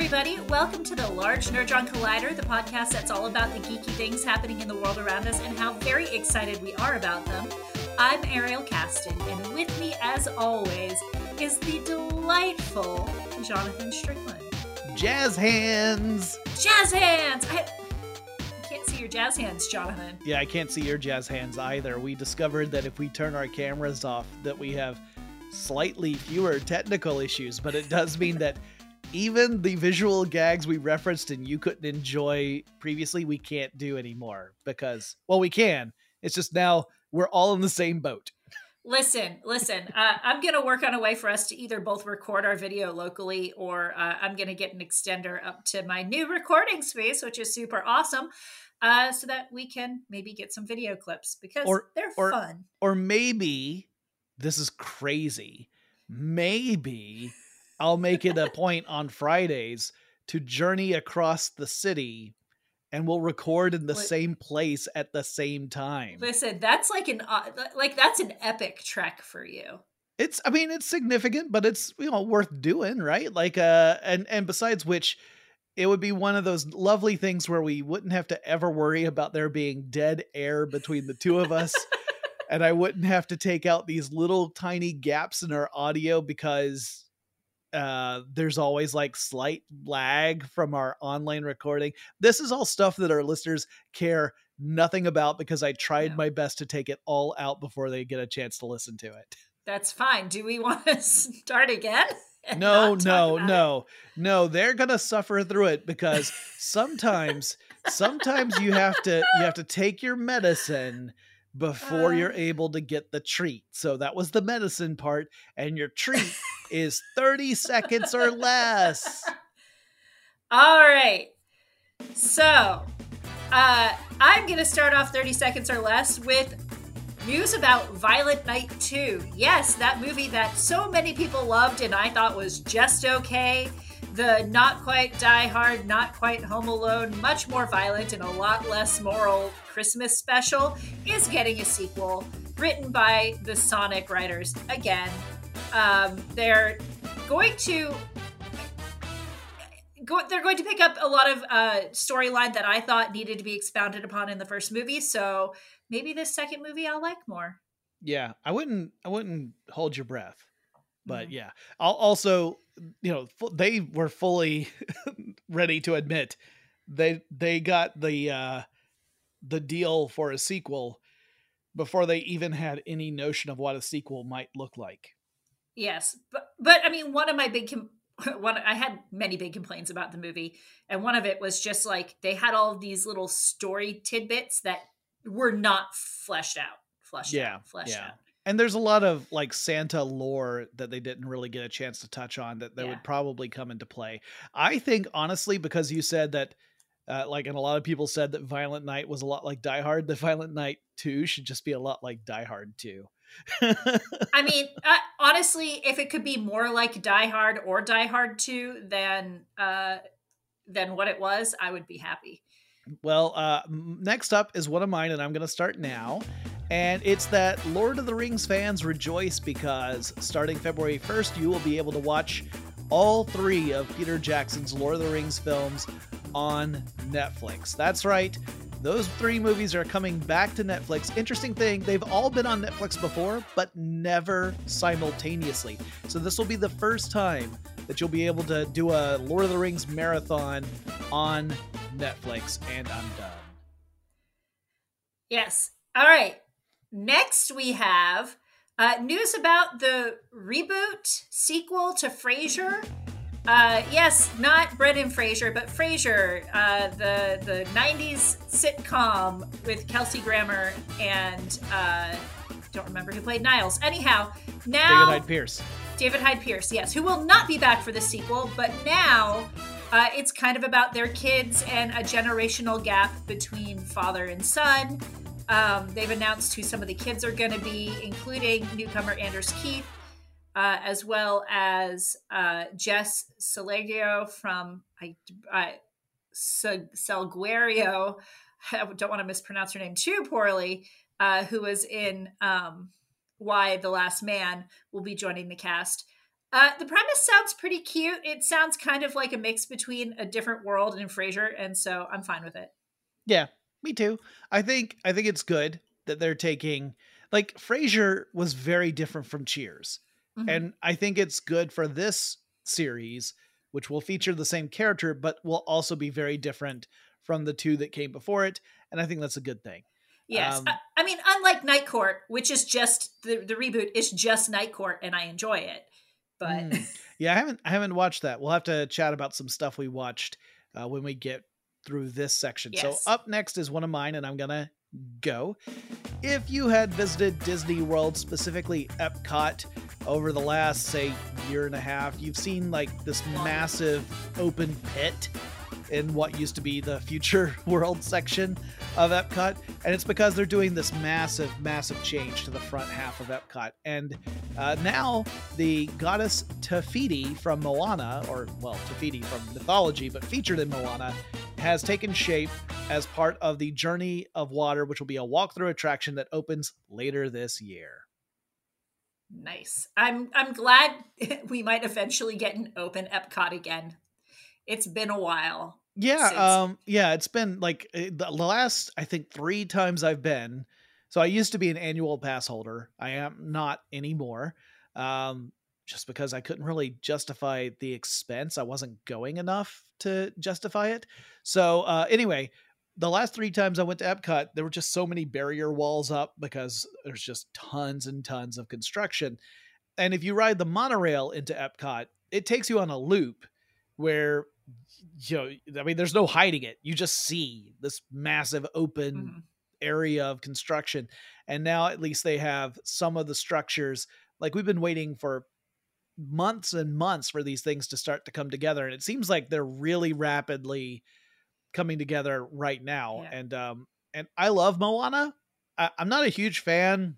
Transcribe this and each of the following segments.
everybody. Welcome to the Large Nerdron Collider, the podcast that's all about the geeky things happening in the world around us and how very excited we are about them. I'm Ariel Casten, and with me, as always, is the delightful Jonathan Strickland. Jazz hands! Jazz hands! I, I can't see your jazz hands, Jonathan. Yeah, I can't see your jazz hands either. We discovered that if we turn our cameras off, that we have slightly fewer technical issues, but it does mean that even the visual gags we referenced and you couldn't enjoy previously, we can't do anymore because, well, we can. It's just now we're all in the same boat. Listen, listen. Uh, I'm going to work on a way for us to either both record our video locally or uh, I'm going to get an extender up to my new recording space, which is super awesome, uh, so that we can maybe get some video clips because Or- they're or- fun. Or maybe this is crazy. Maybe I'll make it a point on Fridays to journey across the city and we'll record in the Wait. same place at the same time. Listen, that's like an uh, like that's an epic trek for you. It's I mean it's significant, but it's you know worth doing, right? Like uh and and besides which it would be one of those lovely things where we wouldn't have to ever worry about there being dead air between the two of us. and I wouldn't have to take out these little tiny gaps in our audio because uh there's always like slight lag from our online recording. This is all stuff that our listeners care nothing about because I tried Yeah. my best to take it all out before they get a chance to listen to it. That's fine. Do we want to start again? and No, no, it? no, no. They're gonna suffer through it because sometimes, sometimes you have to you have to take your medicine before you're Uh. able to get the treat. So that was the medicine part, and your treat is thirty seconds or less. All right. So, uh, I'm going to start off 30 seconds or less with news about Violent Night 2. Yes, that movie that so many people loved and I thought was just okay. The not quite Die Hard, not quite Home Alone, much more violent and a lot less moral Christmas special is getting a sequel written by the Sonic writers again. Um, they're going to go, they're going to pick up a lot of uh, storyline that I thought needed to be expounded upon in the first movie. So maybe this second movie I'll like more. Yeah, I wouldn't, I wouldn't hold your breath. But Mhm. yeah, I'll also, you know, they were fully ready to admit they they got the uh the deal for a sequel before they even had any notion of what a sequel might look like. Yes, but but I mean, one of my big com- one I had many big complaints about the movie, and one of it was just like they had all these little story tidbits that were not fleshed out, fleshed Yeah, out, fleshed yeah. out. And there's a lot of like Santa lore that they didn't really get a chance to touch on that that Yeah. would probably come into play. I think honestly because you said that uh, like and a lot of people said that Violent Night was a lot like Die Hard, the Violent Night 2 should just be a lot like Die Hard 2. I mean, uh, honestly, if it could be more like Die Hard or Die Hard Two than uh, than what it was, I would be happy. Well, uh, next up is one of mine, and I'm going to start now. And it's that Lord of the Rings fans rejoice because starting February 1st, you will be able to watch all three of Peter Jackson's Lord of the Rings films on Netflix. That's right. Those three movies are coming back to Netflix. Interesting thing, they've all been on Netflix before, but never simultaneously. So this will be the first time that you'll be able to do a Lord of the Rings marathon on Netflix, and I'm done. Yes. All right. Next, we have uh, news about the reboot sequel to Frasier. Uh, yes, not Brendan Fraser, but Frasier, uh, the the '90s sitcom with Kelsey Grammer and uh, don't remember who played Niles. Anyhow, now David Hyde Pierce. David Hyde Pierce, yes, who will not be back for the sequel, but now uh, it's kind of about their kids and a generational gap between father and son. Um, they've announced who some of the kids are going to be, including newcomer Anders Keith, uh, as well as uh, Jess Salegio from I, I, Salgueiro. I don't want to mispronounce her name too poorly, uh, who was in um, Y: The Last Man, will be joining the cast. Uh, the premise sounds pretty cute. It sounds kind of like a mix between a different world and Frasier, and so I'm fine with it. Yeah, me too. I think I think it's good that they're taking like Frasier was very different from Cheers. Mm-hmm. And I think it's good for this series, which will feature the same character, but will also be very different from the two that came before it. And I think that's a good thing. Yes. Um, I, I, mean, unlike Night Court, which is just the, the reboot is just Night Court and I enjoy it. But mm, yeah, I haven't I haven't watched that. We'll have to chat about some stuff we watched uh, when we get through this section. Yes. So up next is one of mine, and I'm gonna go. If you had visited Disney World, specifically Epcot, over the last, say, year and a half, you've seen like this massive open pit in what used to be the Future World section of Epcot. And it's because they're doing this massive, massive change to the front half of Epcot. And uh, now the goddess Te Fiti from Moana, or, well, Te Fiti from mythology, but featured in Moana, has taken shape as part of the Journey of Water, which will be a walkthrough attraction that opens later this year. Nice. I'm I'm glad we might eventually get an open Epcot again. It's been a while. Yeah, since... um yeah, it's been like eh, the last I think 3 times I've been. So I used to be an annual pass holder. I am not anymore. Um just because I couldn't really justify the expense. I wasn't going enough to justify it. So uh, anyway, the last three times I went to Epcot, there were just so many barrier walls up because there's just tons and tons of construction. And if you ride the monorail into Epcot, it takes you on a loop where you know, I mean, there's no hiding it. You just see this massive open mm-hmm. area of construction. And now at least they have some of the structures. Like we've been waiting for months and months for these things to start to come together and it seems like they're really rapidly coming together right now yeah. and um and i love moana I, i'm not a huge fan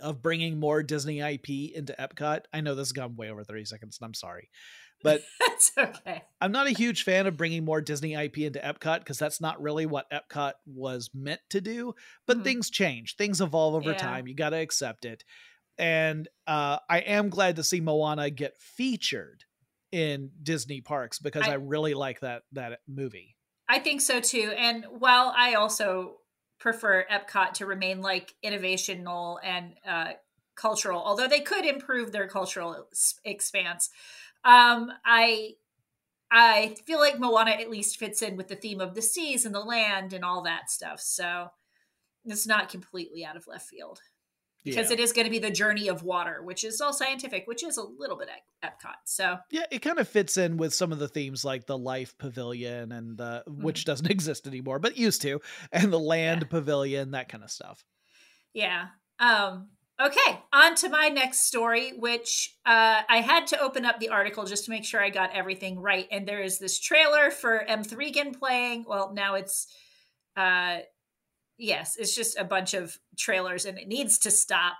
of bringing more disney ip into epcot i know this has gone way over 30 seconds and i'm sorry but that's okay i'm not a huge fan of bringing more disney ip into epcot because that's not really what epcot was meant to do but mm-hmm. things change things evolve over yeah. time you got to accept it and uh, I am glad to see Moana get featured in Disney parks because I, I, really like that that movie. I think so too. And while I also prefer Epcot to remain like innovational and uh, cultural, although they could improve their cultural expanse, um, I I feel like Moana at least fits in with the theme of the seas and the land and all that stuff. So it's not completely out of left field because yeah. it is going to be the journey of water, which is all scientific, which is a little bit Epcot. So yeah, it kind of fits in with some of the themes like the life pavilion and the mm-hmm. which doesn't exist anymore, but used to, and the land yeah. pavilion, that kind of stuff. Yeah. Um. Okay, on to my next story, which uh, I had to open up the article just to make sure I got everything right. And there is this trailer for M3gan playing. Well, now it's uh, yes, it's just a bunch of trailers and it needs to stop.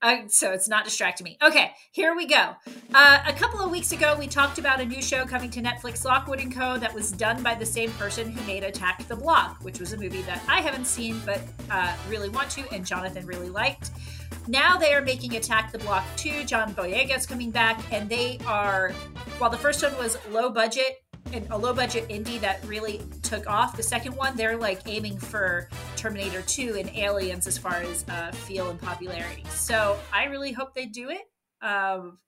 Uh, so it's not distracting me. Okay, here we go. Uh, a couple of weeks ago, we talked about a new show coming to Netflix, Lockwood and Co., that was done by the same person who made Attack the Block, which was a movie that I haven't seen but uh, really want to, and Jonathan really liked. Now they are making Attack the Block 2. John Boyega is coming back, and they are, while the first one was low budget, a low budget indie that really took off. The second one, they're like aiming for Terminator 2 and Aliens as far as uh, feel and popularity. So I really hope they do it. Um,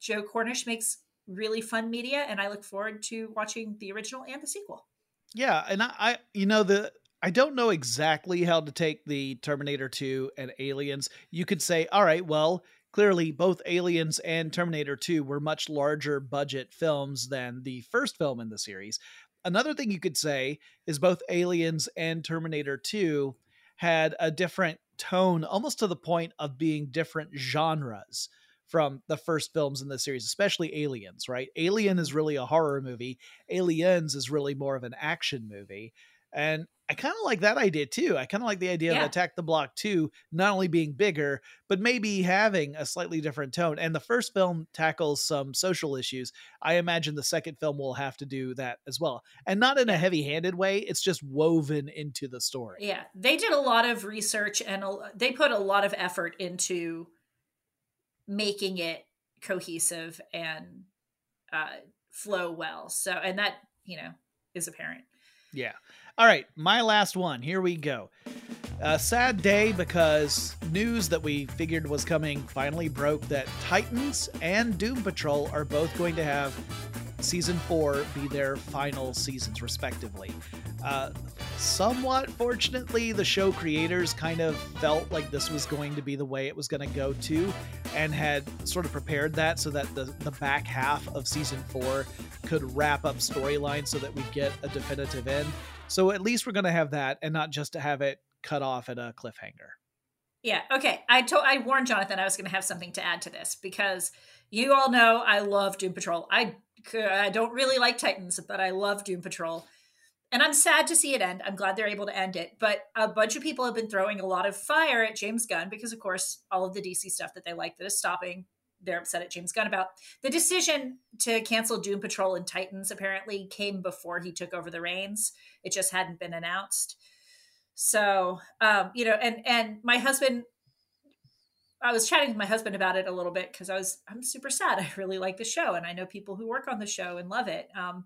Joe Cornish makes really fun media, and I look forward to watching the original and the sequel. Yeah, and I, I you know, the I don't know exactly how to take the Terminator 2 and Aliens. You could say, all right, well, clearly both Aliens and Terminator 2 were much larger budget films than the first film in the series. Another thing you could say is both Aliens and Terminator 2 had a different tone, almost to the point of being different genres from the first films in the series, especially Aliens, right? Alien is really a horror movie, Aliens is really more of an action movie. And I kind of like that idea too. I kind of like the idea yeah. of Attack the Block 2 not only being bigger, but maybe having a slightly different tone. And the first film tackles some social issues. I imagine the second film will have to do that as well. And not in a heavy handed way, it's just woven into the story. Yeah. They did a lot of research and they put a lot of effort into making it cohesive and uh, flow well. So, and that you know is apparent. Yeah. All right, my last one. Here we go. A sad day because news that we figured was coming finally broke that Titans and Doom Patrol are both going to have season four be their final seasons, respectively. Uh, somewhat fortunately, the show creators kind of felt like this was going to be the way it was going to go too, and had sort of prepared that so that the, the back half of season four could wrap up storyline so that we get a definitive end. So at least we're going to have that and not just to have it cut off at a cliffhanger. Yeah. Okay. I told I warned Jonathan I was going to have something to add to this because you all know I love Doom Patrol. I I don't really like Titans, but I love Doom Patrol. And I'm sad to see it end. I'm glad they're able to end it. But a bunch of people have been throwing a lot of fire at James Gunn because, of course, all of the DC stuff that they like that is stopping, they're upset at James Gunn about. The decision to cancel Doom Patrol and Titans apparently came before he took over the reins. It just hadn't been announced. So, um, you know, and and my husband I was chatting with my husband about it a little bit because I was I'm super sad. I really like the show, and I know people who work on the show and love it. Um,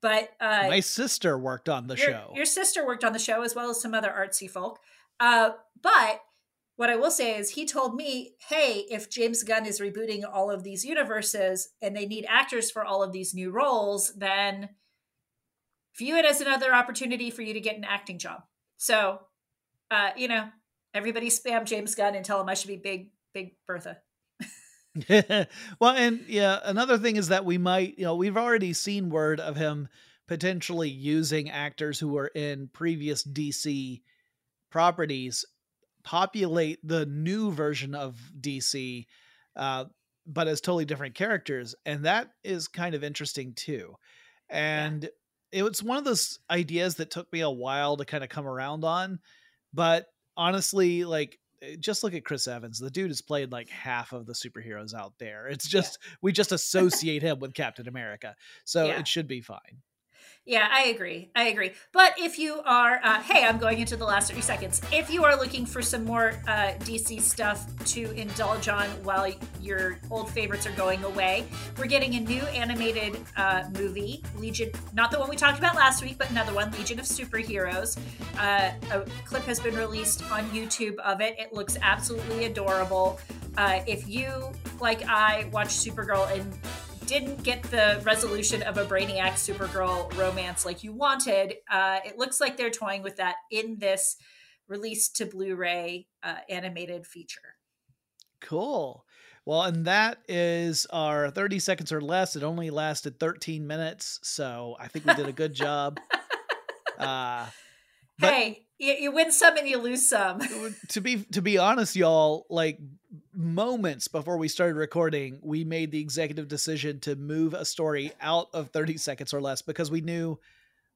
but uh, my sister worked on the your, show. Your sister worked on the show as well as some other artsy folk. Uh, but what I will say is, he told me, "Hey, if James Gunn is rebooting all of these universes and they need actors for all of these new roles, then view it as another opportunity for you to get an acting job." So, uh, you know, everybody spam James Gunn and tell him I should be big, big Bertha. well, and yeah, another thing is that we might, you know, we've already seen word of him potentially using actors who were in previous DC properties populate the new version of DC, uh, but as totally different characters, and that is kind of interesting too. And yeah. it was one of those ideas that took me a while to kind of come around on, but honestly, like eh, just look at Chris Evans. The dude has played like half of the superheroes out there. It's just yeah. we just associate him with Captain America. So yeah. it should be fine. Yeah, I agree. I agree. But if you are, uh, hey, I'm going into the last 30 seconds. If you are looking for some more uh, DC stuff to indulge on while your old favorites are going away, we're getting a new animated uh, movie, Legion, not the one we talked about last week, but another one, Legion of Superheroes. Uh, a clip has been released on YouTube of it. It looks absolutely adorable. Uh, if you, like I, watch Supergirl and didn't get the resolution of a Brainiac Supergirl romance like you wanted, uh, it looks like they're toying with that in this release to Blu ray uh, animated feature. Cool. Well, and that is our 30 seconds or less. It only lasted 13 minutes. So I think we did a good job. Uh, hey, you, you win some and you lose some. to be to be honest, y'all, like moments before we started recording, we made the executive decision to move a story out of 30 seconds or less because we knew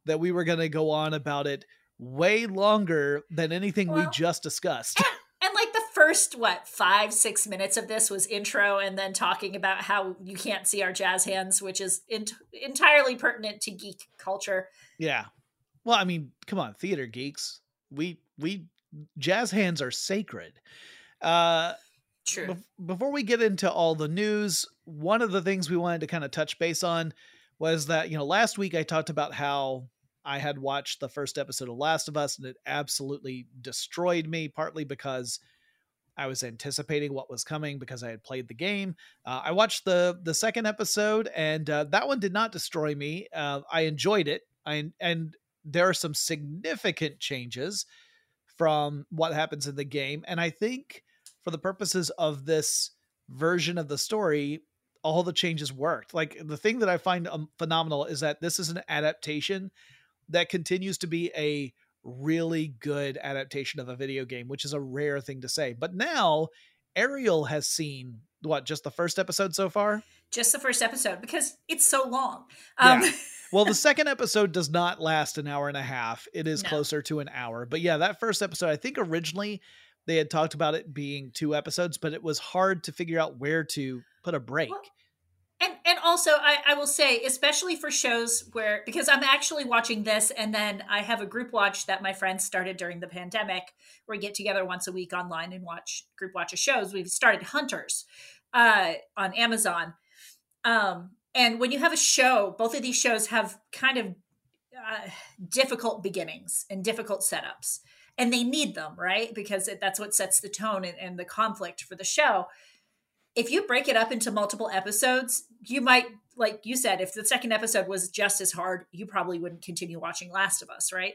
that we were going to go on about it way longer than anything well, we just discussed. And, and, like the first, what, five, six minutes of this was intro and then talking about how you can't see our jazz hands, which is in- entirely pertinent to geek culture. Yeah. Well, I mean, come on, theater geeks. We, we, jazz hands are sacred. Uh, True. Be- before we get into all the news, one of the things we wanted to kind of touch base on was that, you know, last week I talked about how I had watched the first episode of Last of Us and it absolutely destroyed me, partly because I was anticipating what was coming because I had played the game. Uh, I watched the the second episode, and uh, that one did not destroy me. Uh, I enjoyed it, I, and there are some significant changes from what happens in the game, and I think for the purposes of this version of the story, all the changes worked. Like the thing that I find um, phenomenal is that this is an adaptation that continues to be a really good adaptation of a video game, which is a rare thing to say. But now Ariel has seen what just the first episode so far? Just the first episode because it's so long. Um, yeah. Well, the second episode does not last an hour and a half. It is no. closer to an hour. But yeah, that first episode, I think originally they had talked about it being two episodes, but it was hard to figure out where to put a break. Well, and and also I, I will say, especially for shows where because I'm actually watching this and then I have a group watch that my friends started during the pandemic where we get together once a week online and watch group watch of shows. We've started Hunters. uh, on Amazon. Um, and when you have a show, both of these shows have kind of uh, difficult beginnings and difficult setups, and they need them, right? Because it, that's what sets the tone and, and the conflict for the show. If you break it up into multiple episodes, you might, like you said, if the second episode was just as hard, you probably wouldn't continue watching Last of Us, right?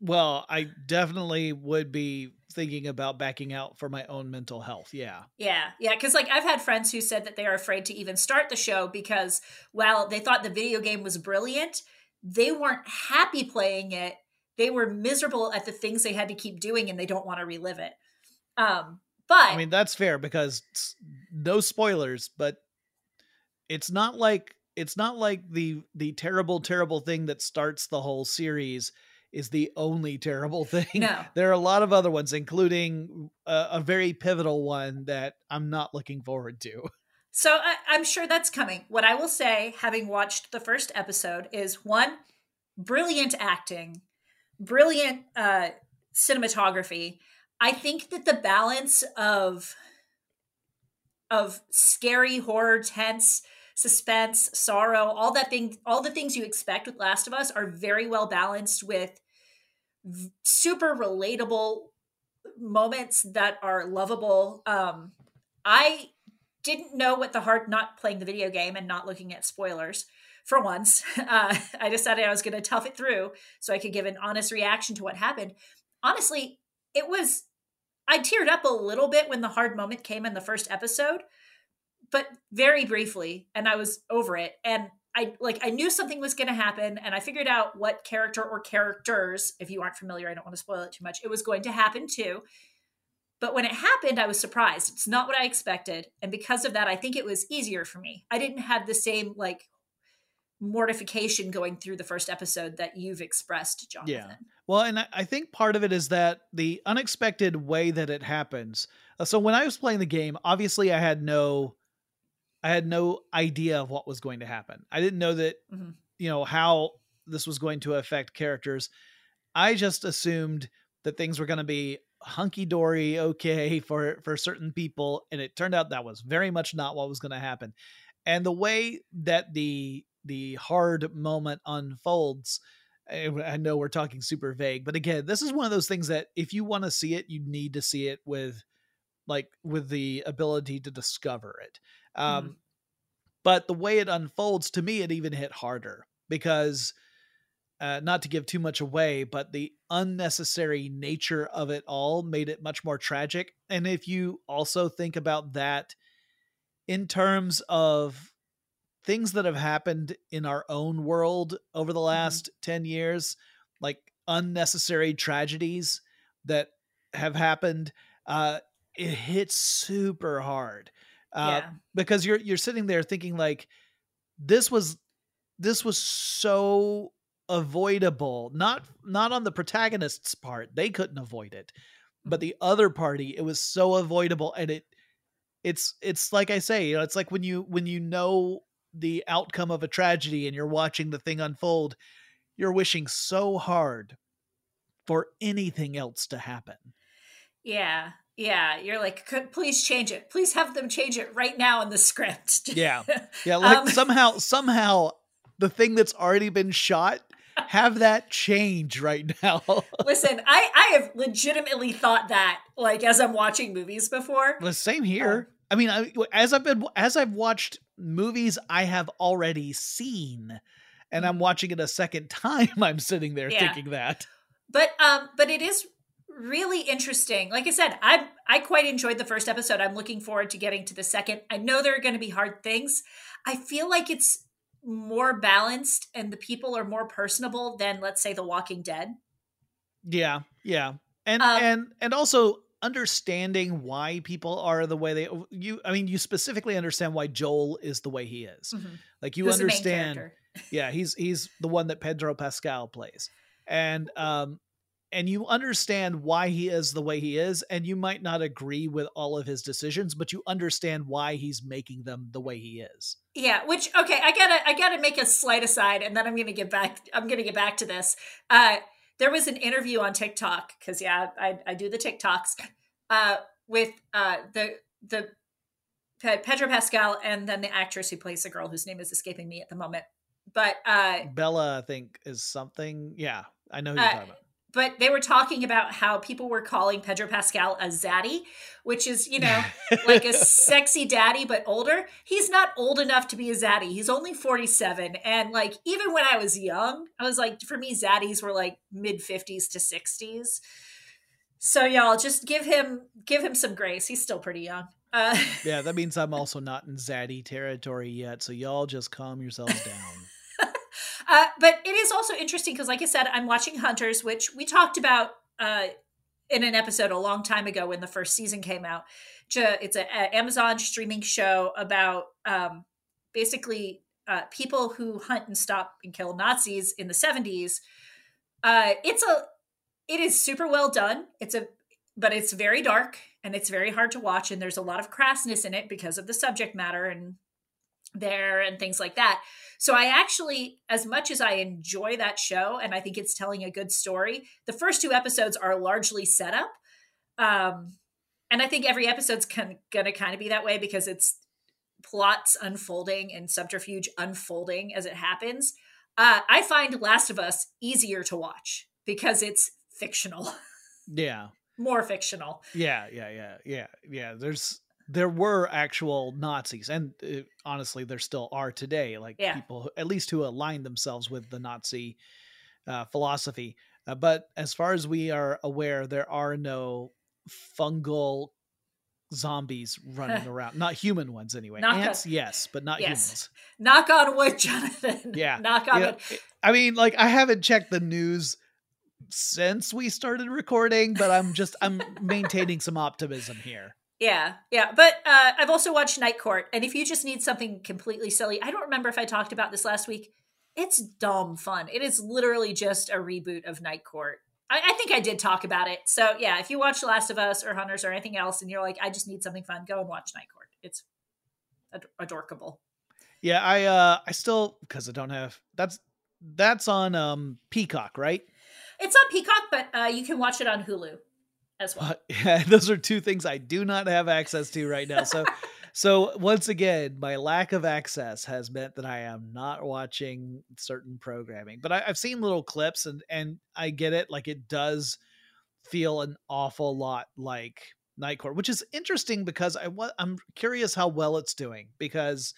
Well, I definitely would be thinking about backing out for my own mental health. Yeah. Yeah. Yeah. Cause like I've had friends who said that they are afraid to even start the show because while they thought the video game was brilliant, they weren't happy playing it. They were miserable at the things they had to keep doing and they don't want to relive it. Um, but I mean, that's fair because no spoilers, but it's not like it's not like the the terrible terrible thing that starts the whole series is the only terrible thing. No. There are a lot of other ones, including a, a very pivotal one that I'm not looking forward to. So I, am sure that's coming. What I will say, having watched the first episode, is one, brilliant acting, brilliant uh, cinematography. I think that the balance of of scary, horror, tense, suspense, sorrow, all that thing, all the things you expect with Last of Us are very well balanced with super relatable moments that are lovable. Um, I didn't know what the hard not playing the video game and not looking at spoilers for once. Uh, I decided I was going to tough it through so I could give an honest reaction to what happened. Honestly, it was I teared up a little bit when the hard moment came in the first episode, but very briefly, and I was over it. And I like I knew something was going to happen, and I figured out what character or characters, if you aren't familiar, I don't want to spoil it too much. It was going to happen too. But when it happened, I was surprised. It's not what I expected, and because of that, I think it was easier for me. I didn't have the same like mortification going through the first episode that you've expressed, Jonathan. Yeah. Well, and I think part of it is that the unexpected way that it happens. Uh, so when I was playing the game, obviously I had no I had no idea of what was going to happen. I didn't know that, mm-hmm. you know, how this was going to affect characters. I just assumed that things were going to be hunky dory, okay for for certain people, and it turned out that was very much not what was going to happen. And the way that the the hard moment unfolds, eh, I know we're talking super vague, but again, this is one of those things that if you want to see it, you need to see it with like with the ability to discover it. Um, mm-hmm. But the way it unfolds, to me, it even hit harder because, uh, not to give too much away, but the unnecessary nature of it all made it much more tragic. And if you also think about that in terms of things that have happened in our own world over the mm-hmm. last mm-hmm. 10 years, like unnecessary tragedies that have happened, uh, it hits super hard uh, yeah. because you're you're sitting there thinking like this was this was so avoidable not not on the protagonist's part they couldn't avoid it but the other party it was so avoidable and it it's it's like i say you know it's like when you when you know the outcome of a tragedy and you're watching the thing unfold you're wishing so hard for anything else to happen yeah yeah, you're like, please change it. Please have them change it right now in the script. yeah, yeah. Like um, somehow, somehow, the thing that's already been shot, have that change right now. listen, I I have legitimately thought that like as I'm watching movies before. The same here. Um, I mean, I, as I've been as I've watched movies I have already seen, and I'm mm-hmm. watching it a second time. I'm sitting there yeah. thinking that. But um, but it is really interesting. Like I said, I I quite enjoyed the first episode. I'm looking forward to getting to the second. I know there are going to be hard things. I feel like it's more balanced and the people are more personable than let's say The Walking Dead. Yeah, yeah. And um, and and also understanding why people are the way they you I mean you specifically understand why Joel is the way he is. Mm-hmm. Like you Who's understand Yeah, he's he's the one that Pedro Pascal plays. And um and you understand why he is the way he is and you might not agree with all of his decisions but you understand why he's making them the way he is yeah which okay i gotta i gotta make a slight aside and then i'm gonna get back i'm gonna get back to this uh there was an interview on tiktok because yeah I, I do the tiktoks uh with uh the the Pedro Pascal, and then the actress who plays the girl whose name is escaping me at the moment. But uh, Bella, I think, is something. Yeah, I know who you're Uh, talking about. But they were talking about how people were calling Pedro Pascal a zaddy, which is you know like a sexy daddy but older. He's not old enough to be a zaddy. He's only 47 and like even when I was young, I was like for me zaddies were like mid 50s to 60s. So y'all just give him give him some grace. He's still pretty young. Uh yeah, that means I'm also not in zaddy territory yet. So y'all just calm yourselves down. Uh, but it is also interesting because, like I said, I'm watching Hunters, which we talked about uh, in an episode a long time ago when the first season came out. It's an Amazon streaming show about um, basically uh, people who hunt and stop and kill Nazis in the 70s. Uh, it's a, it is super well done. It's a, but it's very dark and it's very hard to watch, and there's a lot of crassness in it because of the subject matter and there and things like that. So I actually, as much as I enjoy that show and I think it's telling a good story, the first two episodes are largely set up. Um, and I think every episode's con- gonna kind of be that way because it's plots unfolding and subterfuge unfolding as it happens. Uh, I find Last of Us easier to watch because it's fictional, Yeah, more fictional. yeah, yeah, yeah, yeah, yeah. There's there were actual Nazis, and uh, honestly, there still are today. Like Yeah. people, who- at least who align themselves with the Nazi uh, philosophy. Uh, but as far as we are aware, there are no fungal zombies running around. Not human ones, anyway. Not Ants, the- yes, but not Yes. humans. Knock on wood, Jonathan. Yeah. Knock on Yeah, wood. I mean, like I haven't checked the news since we started recording, but I'm just I'm maintaining some optimism here. Yeah, yeah. But uh, I've also watched Night Court, and if you just need something completely silly, I don't remember if I talked about this last week. It's dumb fun. It is literally just a reboot of Night Court. I, I think I did talk about it. So yeah, if you watch Last of Us or Hunters or anything else, and you're like, I just need something fun, go and watch Night Court. It's ad- adorkable. Yeah, I uh I still because I don't have that's that's on um Peacock, right? It's on Peacock, but uh, you can watch it on Hulu as well. Uh, yeah, those are two things I do not have access to right now. So so once again, my lack of access has meant that I am not watching certain programming. But I, I've seen little clips and and I get it. Like it does feel an awful lot like Night Court, which is interesting because I I'm curious how well it's doing because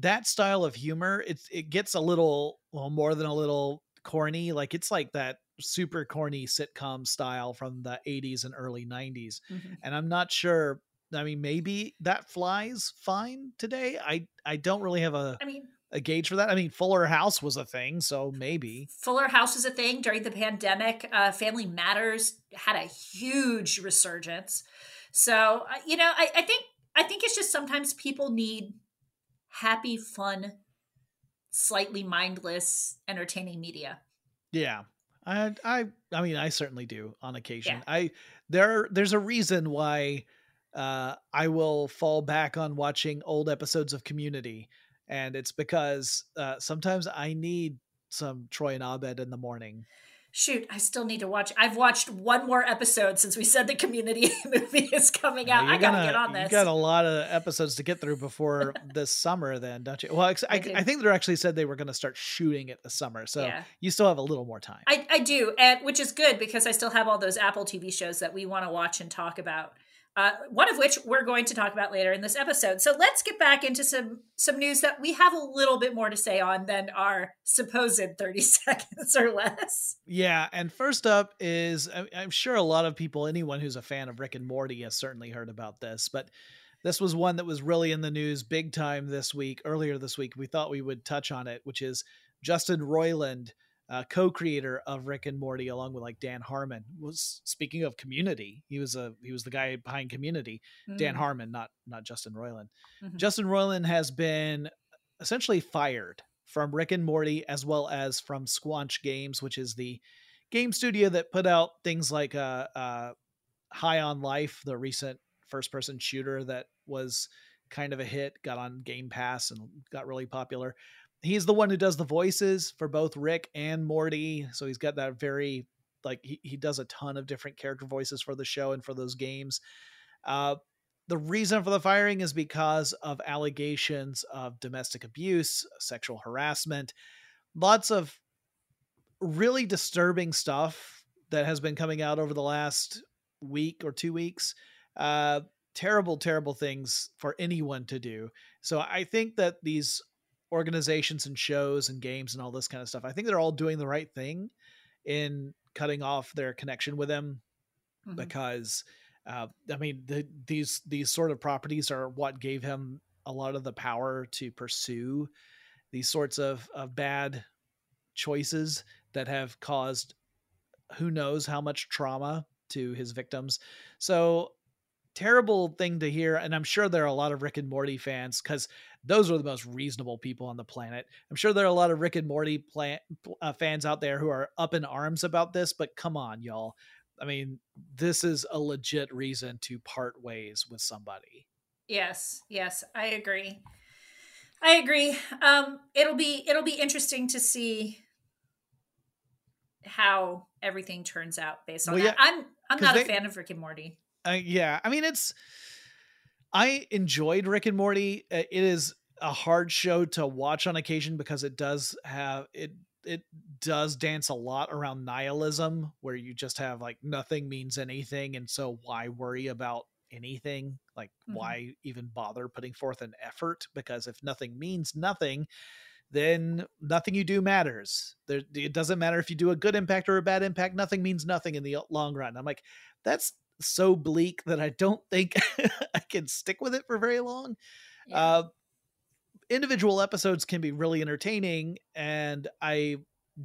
that style of humor it it gets a little well more than a little corny like it's like that super corny sitcom style from the 80s and early 90s Mhm. and i'm not sure i mean maybe that flies fine today i i don't really have a, I mean, a gauge for that i mean fuller house was a thing so maybe Fuller House was a thing during the pandemic. Uh, Family Matters had a huge resurgence. So uh, you know, I, I think I think it's just sometimes people need happy, fun, slightly mindless, entertaining media. Yeah. I I I mean I certainly do on occasion. Yeah. I there there's a reason why uh I will fall back on watching old episodes of Community and it's because uh sometimes I need some Troy and Abed in the morning. Shoot, I still need to watch. I've watched one more episode since we said the Community movie is coming out. I gotta gonna- get on this. You got a lot of episodes to get through before this summer then, don't you? Well, I, I. I think they actually said they were going to start shooting it this summer. So yeah. you still have a little more time. I, I do, and which is good because I still have all those Apple TV shows that we want to watch and talk about. Uh, one of which we're going to talk about later in this episode. So let's get back into some some news that we have a little bit more to say on than our supposed thirty seconds or less. Yeah, and first up is I'm sure a lot of people, anyone who's a fan of Rick and Morty, has certainly heard about this, but this was one that was really in the news big time this week. Earlier this week, we thought we would touch on it, which is Justin Roiland, uh, co-creator of Rick and Morty, along with like Dan Harmon. Was speaking of Community, he was a he was the guy behind Community. Dan Mm, Harmon, not not Justin Roiland. mhm. Justin Roiland has been essentially fired from Rick and Morty as well as from Squanch Games, which is the game studio that put out things like uh, uh, High on Life, the recent first person shooter that was kind of a hit, got on Game Pass and got really popular. He's the one who does the voices for both Rick and Morty. So he's got that very, like, he, he does a ton of different character voices for the show and for those games. Uh, the reason for the firing is because of allegations of domestic abuse, sexual harassment, lots of really disturbing stuff that has been coming out over the last week or two weeks. Uh, terrible, terrible things for anyone to do. So I think that these organizations and shows and games and all this kind of stuff, I think they're all doing the right thing in cutting off their connection with them mm-hmm. because uh, I mean the, these these sort of properties are what gave him a lot of the power to pursue these sorts of, of bad choices that have caused who knows how much trauma to his victims. So terrible thing to hear and i'm sure there are a lot of rick and morty fans because those are the most reasonable people on the planet i'm sure there are a lot of rick and morty plan, uh, fans out there who are up in arms about this but come on y'all i mean this is a legit reason to part ways with somebody yes yes i agree i agree um it'll be it'll be interesting to see how everything turns out based on well, that. I'm I'm not they, a fan of Rick and Morty. Uh, yeah, I mean it's. I enjoyed Rick and Morty. Uh, it is a hard show to watch on occasion because it does have it it does dance a lot around nihilism where you just have like nothing means anything and so why worry about anything like mm-hmm. why even bother putting forth an effort because if nothing means nothing then nothing you do matters. There, it doesn't matter if you do a good impact or a bad impact. Nothing means nothing in the long run. I'm like, that's so bleak that I don't think I can stick with it for very long. Yeah. Uh, individual episodes can be really entertaining, and I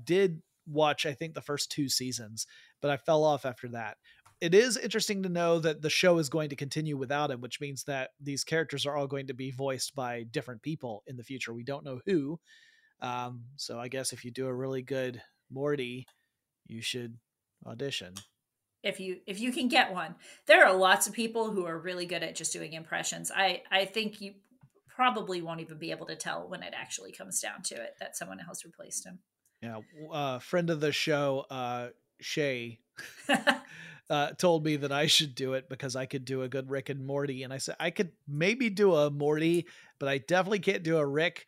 did watch, I think, the first two seasons, but I fell off after that. It is interesting to know that the show is going to continue without him, which means that these characters are all going to be voiced by different people in the future. We don't know who. Um, so I guess if you do a really good Morty, you should audition if you if you can get one there are lots of people who are really good at just doing impressions i i think you probably won't even be able to tell when it actually comes down to it that someone else replaced him yeah uh friend of the show uh shay uh told me that i should do it because i could do a good rick and morty and i said i could maybe do a morty but i definitely can't do a rick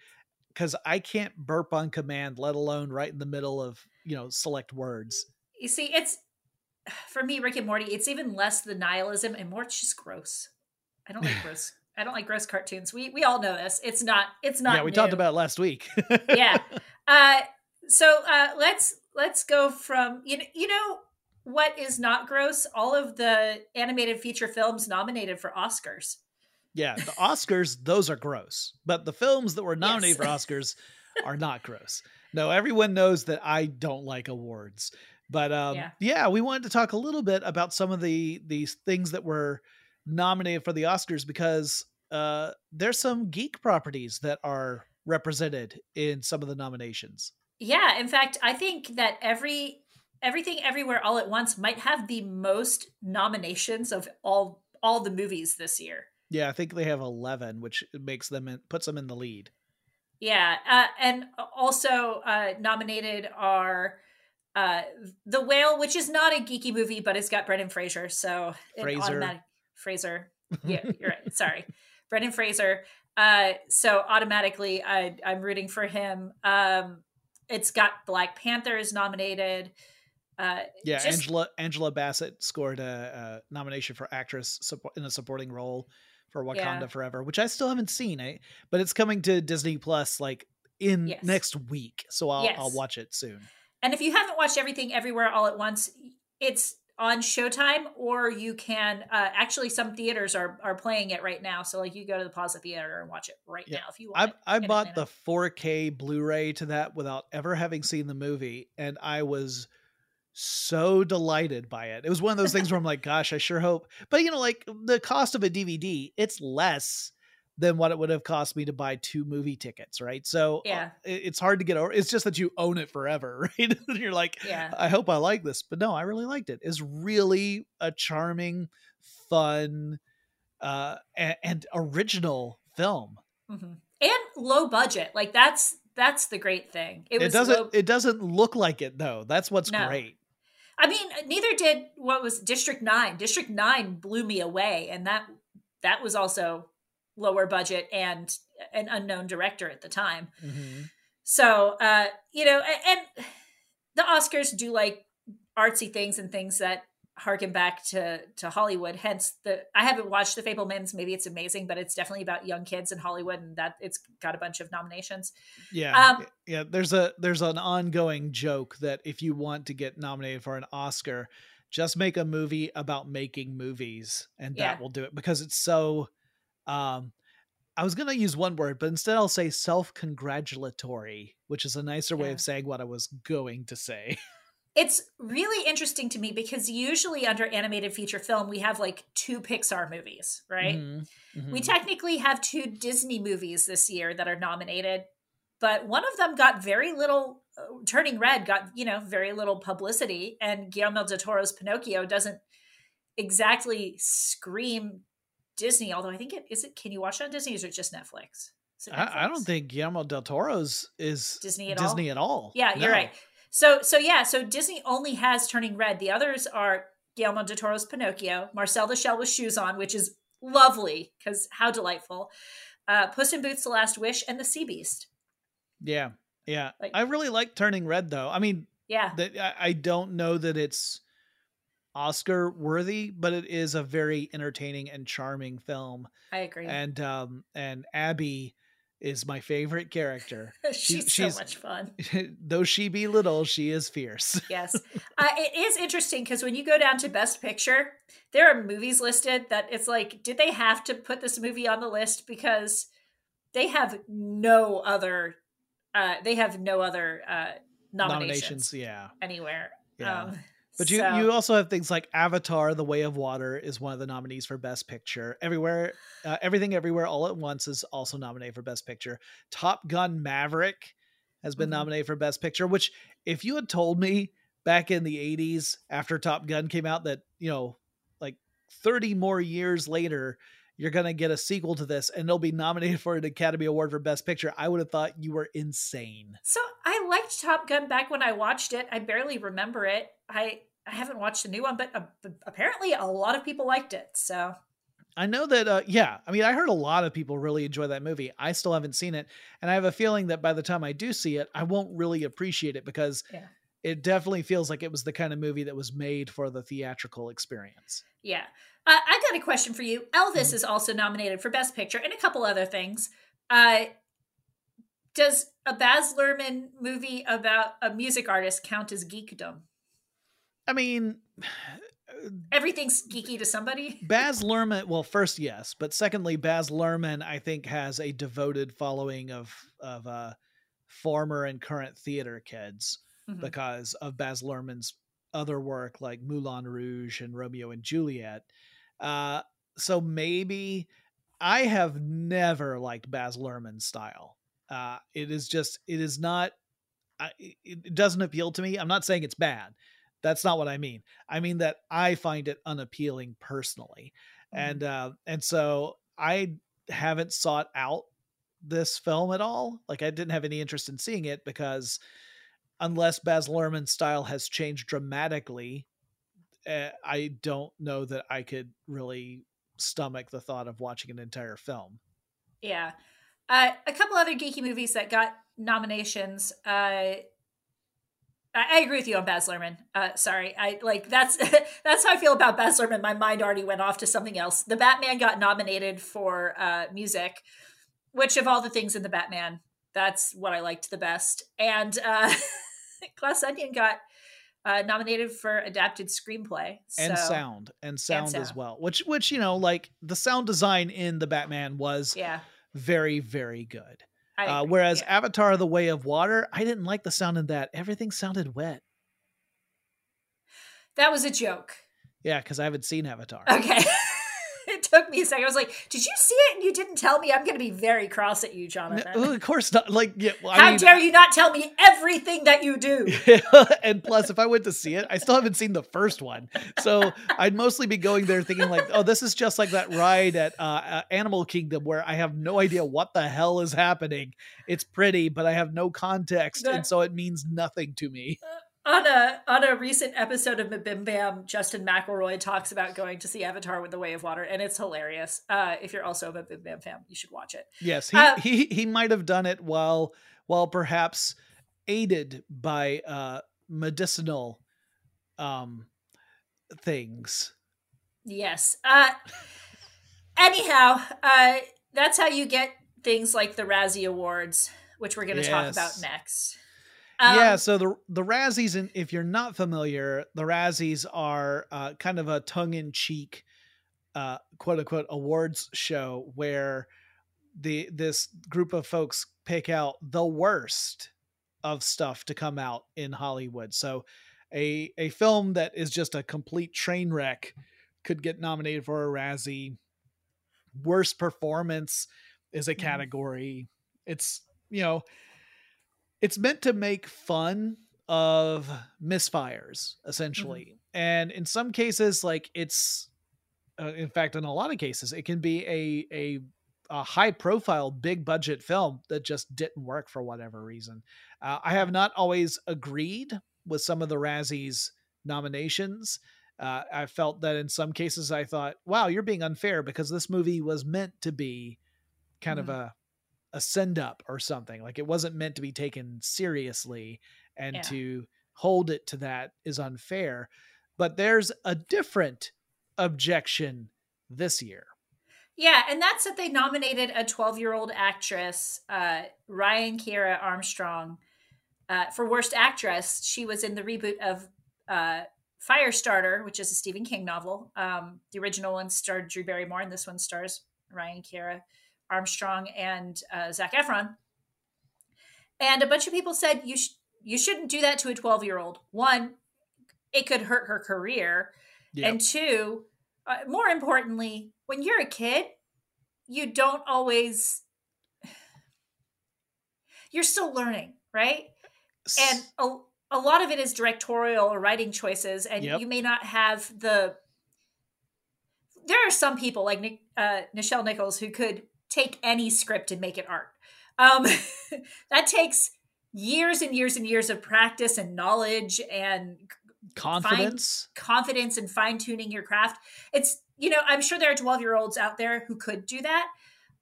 because i can't burp on command let alone right in the middle of you know select words you see it's for me, Rick and Morty, it's even less the nihilism and more it's just gross. I don't like gross. I don't like gross cartoons. We we all know this. It's not. It's not. Yeah, we new. talked about last week. yeah. Uh, so uh, let's let's go from you know you know what is not gross? All of the animated feature films nominated for Oscars. Yeah, the Oscars, those are gross. But the films that were nominated yes. for Oscars are not gross. No, everyone knows that I don't like awards. But um, yeah. yeah, we wanted to talk a little bit about some of the these things that were nominated for the Oscars because uh, there's some geek properties that are represented in some of the nominations. Yeah, in fact, I think that every everything everywhere all at once might have the most nominations of all all the movies this year. Yeah, I think they have 11, which makes them in, puts them in the lead. Yeah, uh, and also uh, nominated are uh, The Whale, which is not a geeky movie, but it's got Brendan Fraser. So Fraser. Automatic, Fraser. Yeah, you're right. Sorry. Brendan Fraser. Uh, so automatically I, I'm rooting for him. Um, it's got Black Panther is nominated. Uh, yeah, just, Angela Angela Bassett scored a, a, nomination for actress in a supporting role for Wakanda yeah. Forever, which I still haven't seen. But it's coming to Disney Plus like in yes. next week, so I'll yes. I'll watch it soon. And if you haven't watched everything everywhere all at once, it's on Showtime, or you can uh, actually some theaters are are playing it right now. So like you go to the Plaza Theater and watch it right yeah. now if you want. I, I bought the 4K Blu-ray to that without ever having seen the movie, and I was so delighted by it. It was one of those things where I'm like, gosh, I sure hope. But you know, like the cost of a DVD, it's less than what it would have cost me to buy two movie tickets, right? So uh, yeah, it's hard to get over. It's just that you own it forever, right? You're like, yeah, I hope I like this, but no, I really liked it. It's really a charming, fun, uh, and, and original film, mm-hmm. and low budget. Like that's that's the great thing. It, it doesn't low... it doesn't look like it though. That's what's no. great. I mean, neither did what was District Nine. District Nine blew me away, and that that was also lower budget and an unknown director at the time. Mm-hmm. So, uh, you know, and, and the Oscars do like artsy things and things that harken back to to Hollywood. Hence, the I haven't watched The Fabelmans. Maybe it's amazing, but it's definitely about young kids in Hollywood, and that it's got a bunch of nominations. Yeah, Um, yeah. There's a there's an ongoing joke that if you want to get nominated for an Oscar, just make a movie about making movies, and that Yeah. will do it because it's so. Um, I was gonna use one word, but instead I'll say self-congratulatory, which is a nicer way of saying what I was going to say. It's really interesting to me because usually under animated feature film we have like two Pixar movies, right? Mhm, We mhm. technically have two Disney movies this year that are nominated, but one of them got very little. Uh, Turning Red got you know very little publicity, and Guillermo del Toro's Pinocchio doesn't exactly scream Disney. Although I think it is it. Can you watch it on Disney? Or is it just Netflix? It I, I don't think Guillermo del Toro's is Disney at all? Disney at all. Yeah, you're right. So so yeah, so Disney only has Turning Red. The others are Guillermo del Toro's Pinocchio, Marcel the Shell with Shoes On, which is lovely because how delightful. Uh, Puss in Boots: The Last Wish, and The Sea Beast. Yeah, yeah. Like- I really like Turning Red though. I mean, Yeah, that I, I don't know that it's Oscar worthy, but it is a very entertaining and charming film. I agree. And um and Abby is my favorite character. she's, she's- so much fun. Though she be little, she is fierce. Yes, uh, it is interesting because when you go down to Best Picture, there are movies listed that it's like, did they have to put this movie on the list because they have no other, uh, they have no other uh, nominations, yeah. anywhere. Yeah. Um, But you so- you also have things like Avatar: The Way of Water is one of the nominees for Best Picture. Everywhere, uh, Everything Everywhere All at Once is also nominated for Best Picture. Top Gun: Maverick has been Mhm. nominated for Best Picture. Which, if you had told me back in the '80s after Top Gun came out that you know, like 30 more years later. You're gonna get a sequel to this, and it'll be nominated for an Academy Award for Best Picture. I would have thought you were insane. So I liked Top Gun back when I watched it. I barely remember it. I I haven't watched the new one, but uh, apparently a lot of people liked it. So I know that, uh, yeah. I mean, I heard a lot of people really enjoy that movie. I still haven't seen it, and I have a feeling that by the time I do see it, I won't really appreciate it because Yeah. It definitely feels like it was the kind of movie that was made for the theatrical experience. yeah, uh, I got a question for you. Elvis Mhm. is also nominated for Best Picture and a couple other things. Uh, does a Baz Luhrmann movie about a music artist count as geekdom? I mean, Everything's geeky to somebody. Baz Luhrmann. Well, first, yes, but secondly, Baz Luhrmann, I think, has a devoted following of of uh, former and current theater kids. Mhm. because of Baz Luhrmann's other work like Moulin Rouge and Romeo and Juliet. Uh, so maybe I have never liked Baz Luhrmann's style. Uh, it is just it is not. I, it, it doesn't appeal to me. I'm not saying it's bad. That's not what I mean. I mean that I find it unappealing personally, and uh, and so I haven't sought out this film at all. Like I didn't have any interest in seeing it because unless Baz Luhrmann's style has changed dramatically, uh, I don't know that I could really stomach the thought of watching an entire film. Yeah. Uh, a couple other geeky movies that got nominations. Uh, I, agree with you on Baz Luhrmann. Uh, sorry, I like that's that's how I feel about Baz Luhrmann. My mind already went off to something else. The Batman got nominated for uh, music, which of all the things in the Batman, that's what I liked the best. And uh, Glass Onion got uh, nominated for adapted screenplay And So, sound, and sound as well. Which, which you know, like the sound design in the Batman was Yeah, very, very good. Uh, whereas yeah. Avatar: The Way of Water, I didn't like the sound in that. Everything sounded wet. that was a joke. Yeah, because I haven't seen Avatar. Okay. took me a second. I was like, "Did you see it?" And you didn't tell me. I'm going to be very cross at you, No, Jonathan. well, of course not. Like, yeah, well, How mean, dare you not tell me everything that you do? and plus, if I went to see it, I still haven't seen the first one, so I'd mostly be going there thinking like, "Oh, this is just like that ride at uh, uh, Animal Kingdom where I have no idea what the hell is happening. It's pretty, but I have no context, and so it means nothing to me." On a on a recent episode of Bim Bam, Justin McElroy talks about going to see Avatar with the Way of Water, and it's hilarious. Uh, if you're also a Bim Bam fan, you should watch it. Yes, he Uh, he, he might have done it while while perhaps aided by uh, medicinal um, things. Yes. Uh, anyhow, uh, that's how you get things like the Razzie Awards, which we're going to talk about next. Um, yeah, so the the Razzies, and if you're not familiar, the Razzies are uh, kind of a tongue in cheek, uh, quote unquote, awards show where the this group of folks pick out the worst of stuff to come out in Hollywood. So a a film that is just a complete train wreck could get nominated for a Razzie. Worst performance is a Mhm. category. It's you know it's meant to make fun of misfires essentially. And in some cases like it's uh, in fact in a lot of cases it can be a a a high profile big budget film that just didn't work for whatever reason. Uh, i have not always agreed with some of the razzies nominations. Uh, i felt that in some cases i thought wow you're being unfair because this movie was meant to be kind of a a send up or something like it wasn't meant to be taken seriously and Yeah. to hold it to that is unfair but there's a different objection this year Yeah, and that's that they nominated a 12 year old actress, uh, Ryan Kiera Armstrong, uh, for Worst Actress. She was in the reboot of uh, Firestarter, which is a Stephen King novel. Um, the original one starred Drew Barrymore, and this one stars Ryan Kiera Armstrong and uh, Zac Efron. And a bunch of people said you sh- you shouldn't do that to a 12 year old. One, it could hurt her career. Yep. And two, uh, more importantly, when you're a kid, you don't always, you're still learning, right? And a, a lot of it is directorial or writing choices, and Yep. you may not have the. There are some people like Nick, uh, Nichelle Nichols who could take any script and make it art. Um, that takes years and years and years of practice and knowledge and confidence confidence and fine tuning your craft. It's you know I'm sure there are 12 year olds out there who could do that,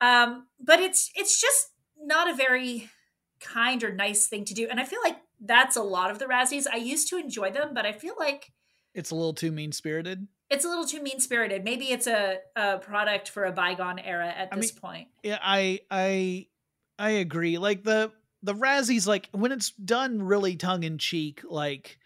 um, but it's it's just not a very kind or nice thing to do. And I feel like that's a lot of the Razzies. I used to enjoy them, but I feel like it's a little too mean spirited it's a little too mean spirited. Maybe it's a, a product for a bygone era at I this mean- point. yeah i i i agree like the the razzies like when it's done really tongue-in-cheek like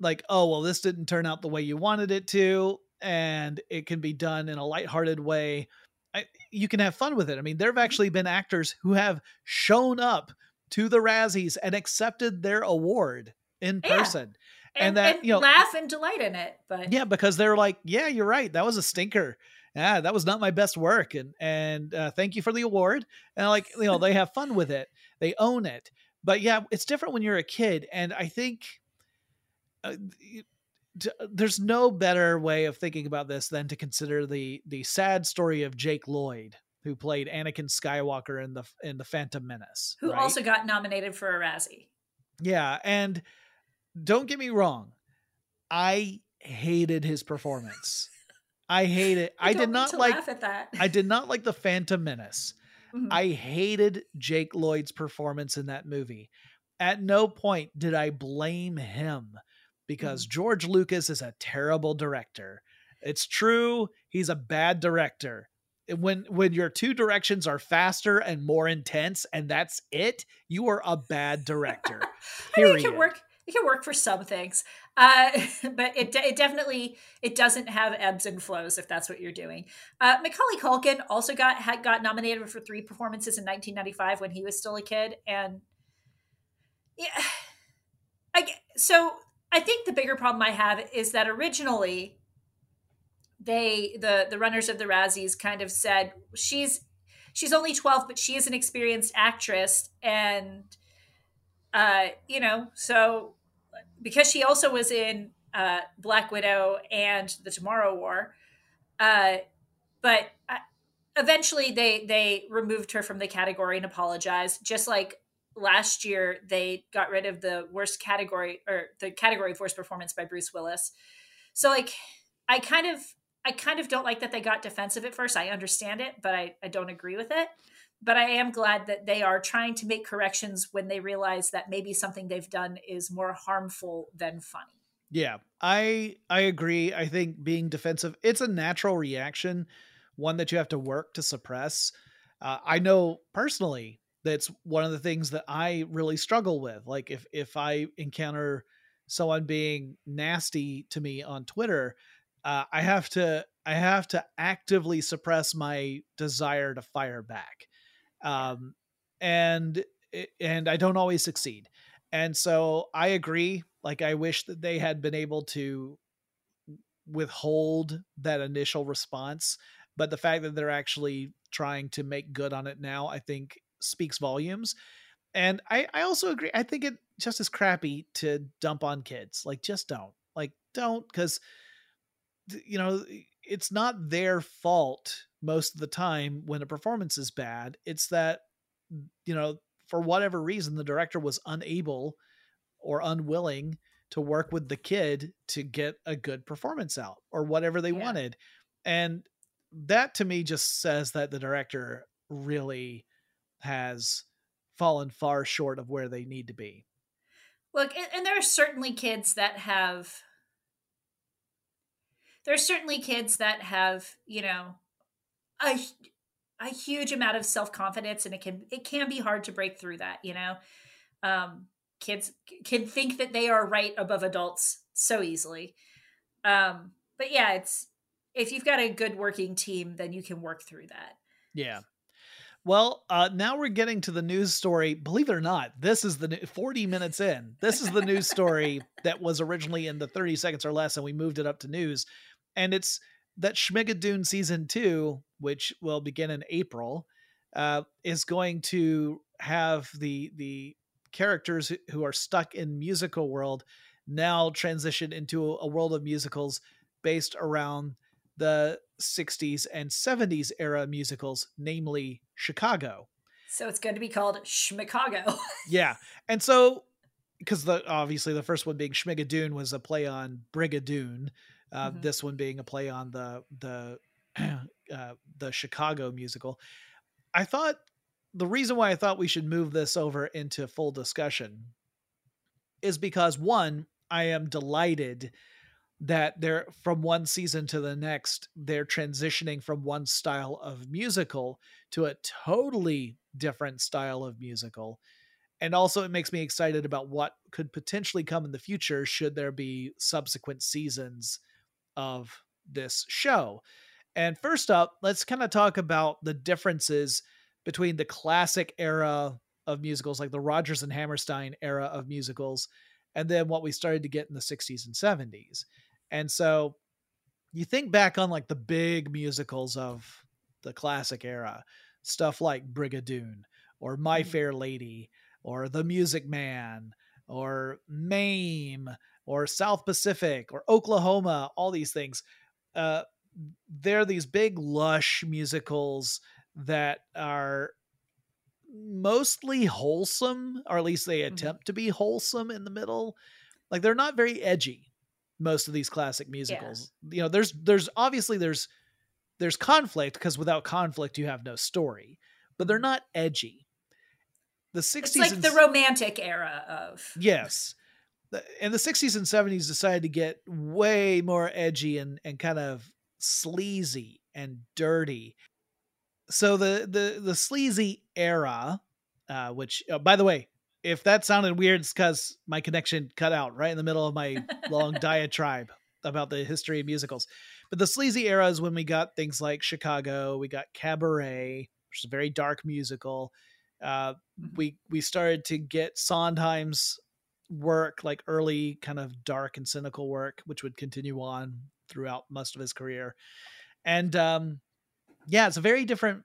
like oh well this didn't turn out the way you wanted it to and it can be done in a lighthearted way I, you can have fun with it i mean there have mm-hmm. actually been actors who have shown up to the razzies and accepted their award in Yeah. person And, and that, and you know- laugh and delight in it. But yeah because they're like yeah you're right that was a stinker yeah that was not my best work and and uh, thank you for the award and like you know they have fun with it they own it but yeah it's different when you're a kid and i think uh, t- there's no better way of thinking about this than to consider the the sad story of jake lloyd who played anakin skywalker in the in the phantom menace who right? also got nominated for a Razzie. Yeah, and don't get me wrong, I hated his performance. I hate it. I, did not like laugh at that. I did not like the Phantom Menace. Mhm. I hated Jake Lloyd's performance in that movie. At no point did I blame him because George Lucas is a terrible director. It's true, he's a bad director. When when your two directions are faster and more intense and that's it, you are a bad director. I mean, it can work. It can work for some things, uh, but it it definitely it doesn't have ebbs and flows if that's what you're doing. Uh, Macaulay Culkin also got had got nominated for three performances in 1995 when he was still a kid, and yeah, I so I think the bigger problem I have is that originally they the the runners of the Razzies kind of said she's she's only 12 but she is an experienced actress and uh you know so because she also was in uh Black Widow and the Tomorrow War uh but uh, eventually they they removed her from the category and apologized just like last year they got rid of the worst category or the category of worst performance by Bruce Willis. So like I kind of I kind of don't like that they got defensive at first. I understand it, but I, I don't agree with it. But I am glad that they are trying to make corrections when they realize that maybe something they've done is more harmful than funny. Yeah, I I agree. I think being defensive, it's a natural reaction, one that you have to work to suppress. Uh, I know personally that's one of the things that I really struggle with. Like if if I encounter someone being nasty to me on Twitter, uh, I have to I have to actively suppress my desire to fire back, um, and and I don't always succeed. And so I agree. Like I wish that they had been able to withhold that initial response, but the fact that they're actually trying to make good on it now, I think speaks volumes. And I, I also agree. I think it just is crappy to dump on kids. Like, just don't. Like, don't, because, you know, it's not their fault most of the time when a performance is bad. It's that, mm, you know, for whatever reason, the director was unable or unwilling to work with the kid to get a good performance out or whatever they yeah. wanted. And that to me just says that the director really has fallen far short of where they need to be. Look, and there are certainly kids that have there are certainly kids that have, you know, a a huge amount of self-confidence and it can it can be hard to break through that, you know. Um kids can think that they are right above adults so easily. Um but yeah, it's if you've got a good working team, then you can work through that. Yeah. Well, uh, now we're getting to the news story. Believe it or not, this is the 40 minutes in. This is the news story that was originally in the 30 seconds or less, and we moved it up to news. And it's that Schmigadoon season two, which will begin in April, uh, is going to have the the characters who are stuck in musical world now transition into a world of musicals based around the 60s and 70s era musicals, namely Chicago. So it's going to be called Schmicago. yeah. And so, because the obviously the first one being Schmigadoon was a play on Brigadoon, uh, mm-hmm. this one being a play on the the uh, the Chicago musical. I thought the reason why I thought we should move this over into full discussion is because one, I am delighted that they're from one season to the next they're transitioning from one style of musical to a totally different style of musical and also it makes me excited about what could potentially come in the future should there be subsequent seasons of this show and first up let's kind of talk about the differences between the classic era of musicals like the rodgers and hammerstein era of musicals and then what we started to get in the 60s and 70s and so you think back on like the big musicals of the classic era, stuff like Brigadoon or My mm-hmm. Fair Lady or The Music Man or Mame or South Pacific or Oklahoma, all these things. Uh, they're these big, lush musicals that are mostly wholesome, or at least they mm-hmm. attempt mm-hmm. to be wholesome in the middle. Like they're not very edgy most of these classic musicals. Yeah. You know, there's there's obviously there's there's conflict because without conflict you have no story, but they're mm-hmm. not edgy. The 60s It's like the romantic era of Yes. And the 60s and 70s decided to get way more edgy and and kind of sleazy and dirty. So the the the sleazy era uh, which oh, by the way, if that sounded weird, it's because my connection cut out right in the middle of my long diatribe about the history of musicals. But the sleazy era is when we got things like Chicago, we got Cabaret, which is a very dark musical. Uh, mm-hmm. we we started to get Sondheim's work, like early kind of dark and cynical work, which would continue on throughout most of his career. And um, yeah, it's a very different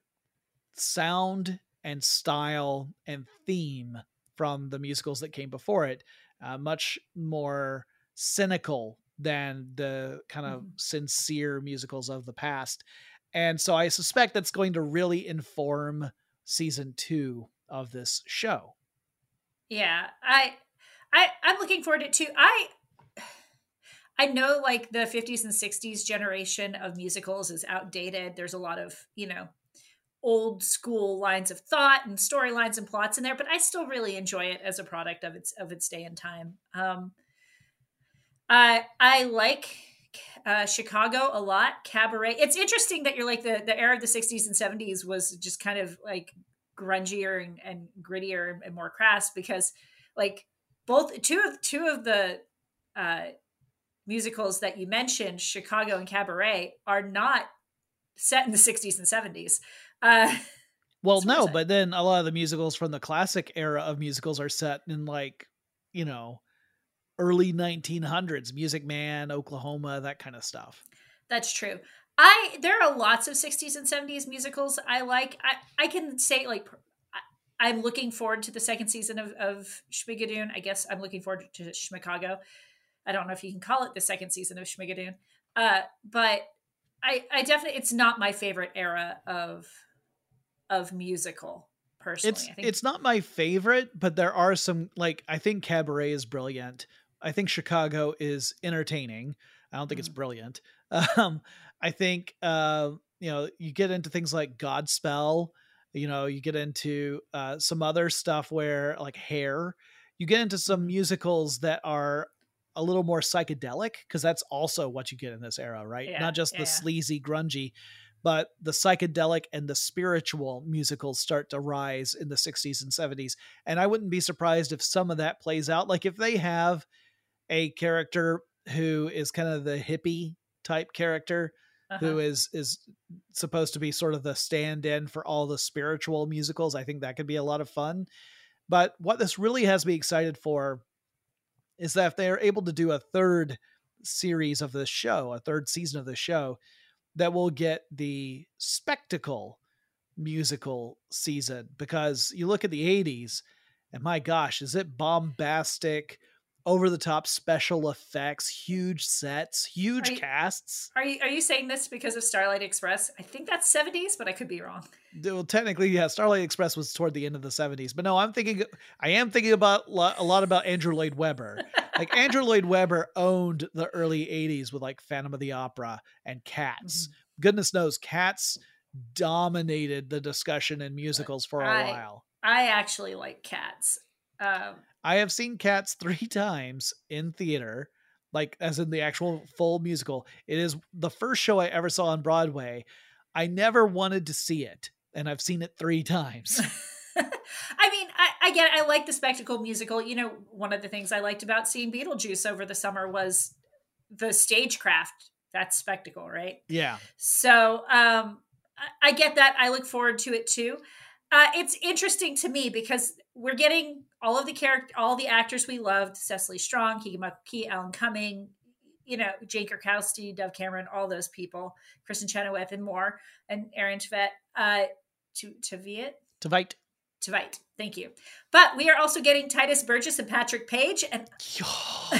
sound and style and theme from the musicals that came before it, uh, much more cynical than the kind of mm. sincere musicals of the past. And so I suspect that's going to really inform season two of this show. Yeah, I, I, I'm looking forward to it too. I, I know like the 50s and 60s generation of musicals is outdated. There's a lot of you know old school lines of thought and storylines and plots in there, but I still really enjoy it as a product of its of its day and time. Um, I I like uh, Chicago a lot. Cabaret. It's interesting that you're like the the era of the 60s and 70s was just kind of like grungier and, and grittier and more crass because like both two of two of the uh, musicals that you mentioned, Chicago and Cabaret, are not set in the 60s and 70s. Uh, well, no, but then a lot of the musicals from the classic era of musicals are set in like, you know, early 1900s, Music Man, Oklahoma, that kind of stuff. That's true. I there are lots of 60s and 70s musicals I like. I I can say like I, am looking forward to the second season of of Schmigadoon. I guess I'm looking forward to Schmicago. I don't know if you can call it the second season of Schmigadoon. Uh, but I I definitely it's not my favorite era of of musical personally. It's it's not my favorite, but there are some like I think Cabaret is brilliant. I think Chicago is entertaining. I don't think mm-hmm. it's brilliant. Um, I think uh, you know you get into things like Godspell. You know, you get into uh, some other stuff where like Hair. You get into some mm-hmm. musicals that are a little more psychedelic because that's also what you get in this era, right? Yeah, Not just yeah, the yeah. sleazy, grungy, but the psychedelic and the spiritual musicals start to rise in the 60s and 70s. And I wouldn't be surprised if some of that plays out. Like if they have a character who is kind of the hippie type character uh-huh. who is is supposed to be sort of the stand-in for all the spiritual musicals. I think that could be a lot of fun. But what this really has me excited for is that if they are able to do a third series of this show, a third season of the show, that will get the spectacle musical season because you look at the 80s and my gosh, is it bombastic? Over the top special effects, huge sets, huge are you, casts. Are you are you saying this because of Starlight Express? I think that's 70s, but I could be wrong. Well, technically, yeah, Starlight Express was toward the end of the 70s. But no, I'm thinking I am thinking about a lot about Andrew Lloyd Webber. like Andrew Lloyd Webber owned the early 80s with like Phantom of the Opera and Cats. Mm-hmm. Goodness knows Cats dominated the discussion in musicals for a I, while. I actually like Cats. Um, I have seen Cats three times in theater, like as in the actual full musical. It is the first show I ever saw on Broadway. I never wanted to see it, and I've seen it three times. I mean, I, I get I like the spectacle musical. You know, one of the things I liked about seeing Beetlejuice over the summer was the stagecraft. That's spectacle, right? Yeah. So um I, I get that. I look forward to it too. Uh, it's interesting to me because we're getting all of the character, all the actors we loved: Cecily Strong, Keegan-Michael Key, Alan Cumming, you know, Jane Krakowski, Dove Cameron, all those people, Kristin Chenoweth, and more, and Aaron Tveit, uh, to Tveit, Tveit, Tveit. Thank you. But we are also getting Tituss Burgess and Patrick Page, and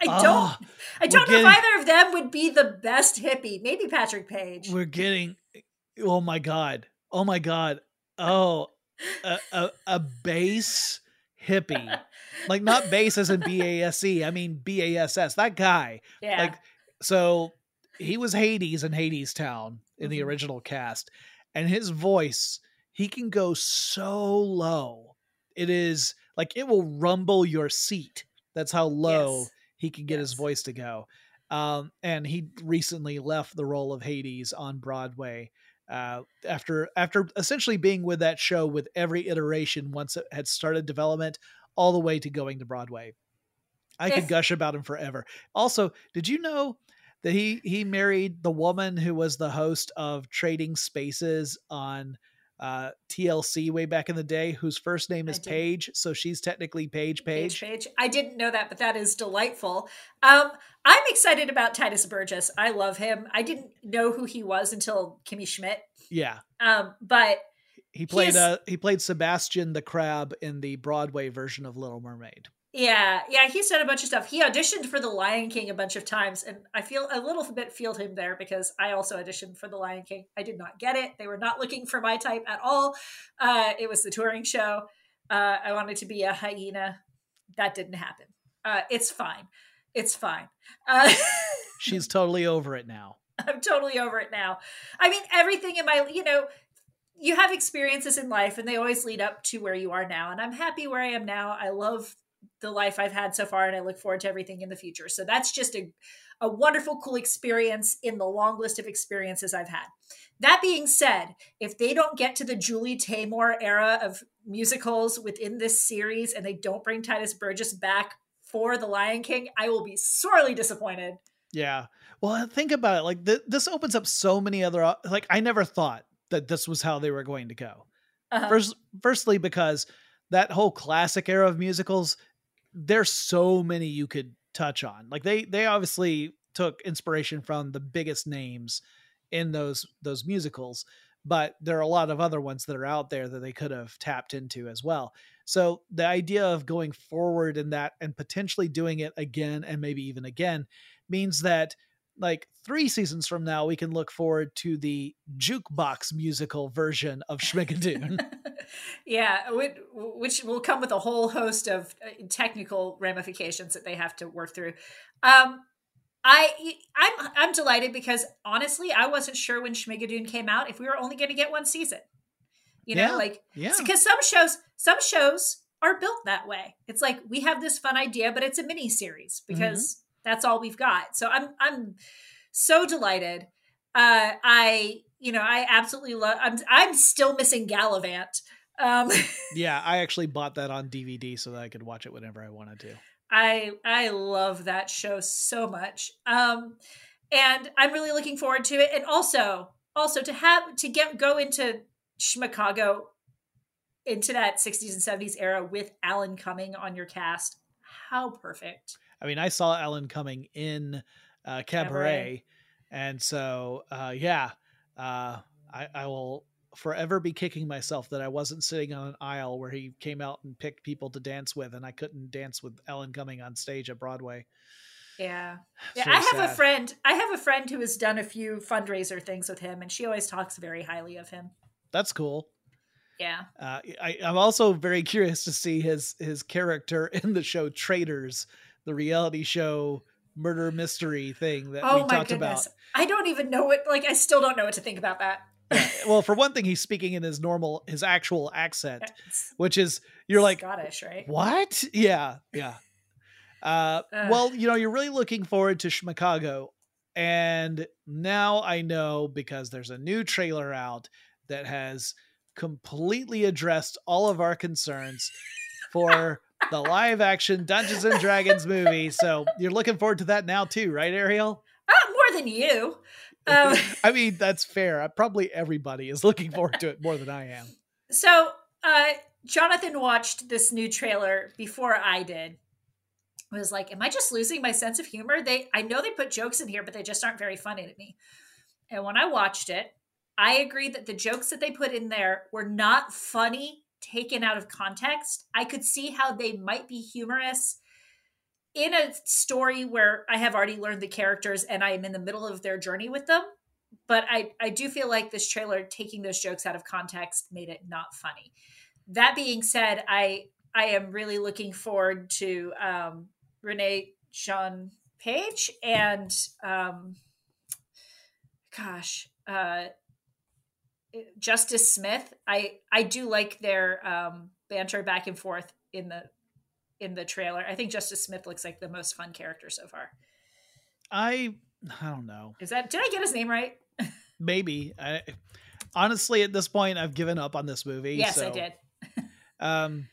I don't, oh, I don't know getting, if either of them would be the best hippie. Maybe Patrick Page. We're getting, oh my god, oh my god, oh, a, a, a bass hippie. like not bass as in B A S E. I mean B A S S. That guy. Yeah. Like so he was Hades in Hadestown in mm-hmm. the original cast. And his voice, he can go so low. It is like it will rumble your seat. That's how low yes. he can get yes. his voice to go. Um, and he recently left the role of Hades on Broadway uh, after after essentially being with that show with every iteration once it had started development all the way to going to Broadway. I could gush about him forever. Also, did you know that he he married the woman who was the host of Trading Spaces on uh, TLC way back in the day, whose first name is Paige, so she's technically Paige Page. Paige. I didn't know that, but that is delightful. Um, I'm excited about Tituss Burgess. I love him. I didn't know who he was until Kimmy Schmidt. Yeah. Um, but he played uh he played Sebastian the Crab in the Broadway version of Little Mermaid. Yeah, yeah, he's done a bunch of stuff. He auditioned for The Lion King a bunch of times, and I feel a little bit feel him there because I also auditioned for The Lion King. I did not get it; they were not looking for my type at all. Uh, it was the touring show, Uh, I wanted to be a hyena. That didn't happen. Uh, it's fine. It's fine. Uh, She's totally over it now. I'm totally over it now. I mean, everything in my, you know, you have experiences in life and they always lead up to where you are now. And I'm happy where I am now. I love the life I've had so far and I look forward to everything in the future. So that's just a, a wonderful, cool experience in the long list of experiences I've had. That being said, if they don't get to the Julie Taymor era of musicals within this series and they don't bring Tituss Burgess back for The Lion King, I will be sorely disappointed. Yeah. Well, think about it. Like th- this opens up so many other. Like I never thought that this was how they were going to go. Uh-huh. First, firstly, because that whole classic era of musicals, there's so many you could touch on. Like they they obviously took inspiration from the biggest names in those those musicals, but there are a lot of other ones that are out there that they could have tapped into as well. So the idea of going forward in that and potentially doing it again and maybe even again means that like three seasons from now, we can look forward to the jukebox musical version of Schmigadoon. yeah, which will come with a whole host of uh, technical ramifications that they have to work through. Um, I I'm I'm delighted because honestly, I wasn't sure when Schmigadoon came out if we were only going to get one season. You know, yeah, like yeah, because some shows some shows are built that way. It's like we have this fun idea, but it's a mini series mm-hmm. because. That's all we've got. So I'm I'm so delighted. Uh, I you know I absolutely love. I'm I'm still missing Galavant. Um, yeah, I actually bought that on DVD so that I could watch it whenever I wanted to. I I love that show so much. Um, and I'm really looking forward to it. And also also to have to get go into Chicago into that 60s and 70s era with Alan Cumming on your cast. How perfect. I mean, I saw Alan Cumming in uh, Cabaret, Cabaret. and so uh, yeah, uh, I, I will forever be kicking myself that I wasn't sitting on an aisle where he came out and picked people to dance with, and I couldn't dance with Alan Cumming on stage at Broadway. Yeah, yeah. I have sad. a friend. I have a friend who has done a few fundraiser things with him, and she always talks very highly of him. That's cool. Yeah. Uh, I, I'm also very curious to see his his character in the show Traitors, the reality show murder mystery thing that oh we talked goodness. about. I don't even know what. Like, I still don't know what to think about that. well, for one thing, he's speaking in his normal, his actual accent, which is you're like Scottish, right? What? Yeah, yeah. Uh, uh, well, you know, you're really looking forward to Chicago, and now I know because there's a new trailer out that has completely addressed all of our concerns for the live action Dungeons and Dragons movie. So you're looking forward to that now too, right, Ariel? Uh, more than you. Um, I mean, that's fair. Probably everybody is looking forward to it more than I am. So, uh, Jonathan watched this new trailer before I did. I was like, "Am I just losing my sense of humor?" They, I know they put jokes in here, but they just aren't very funny to me. And when I watched it, I agree that the jokes that they put in there were not funny taken out of context. I could see how they might be humorous in a story where I have already learned the characters and I am in the middle of their journey with them. But I, I do feel like this trailer taking those jokes out of context made it not funny. That being said, I I am really looking forward to um, Renee Jean Page and um, gosh, uh, Justice Smith. I I do like their um, banter back and forth in the in the trailer. I think Justice Smith looks like the most fun character so far. I I don't know. Is that did I get his name right? Maybe. I, honestly, at this point, I've given up on this movie. Yes, so, I did. um,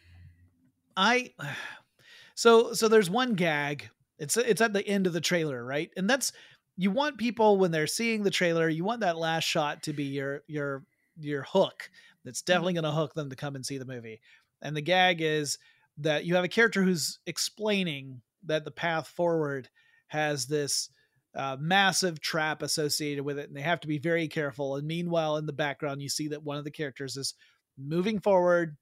I so so there's one gag. It's it's at the end of the trailer, right? And that's you want people when they're seeing the trailer, you want that last shot to be your your your hook. That's mm-hmm. definitely going to hook them to come and see the movie. And the gag is that you have a character who's explaining that the path forward has this uh, massive trap associated with it, and they have to be very careful. And meanwhile, in the background, you see that one of the characters is moving forward,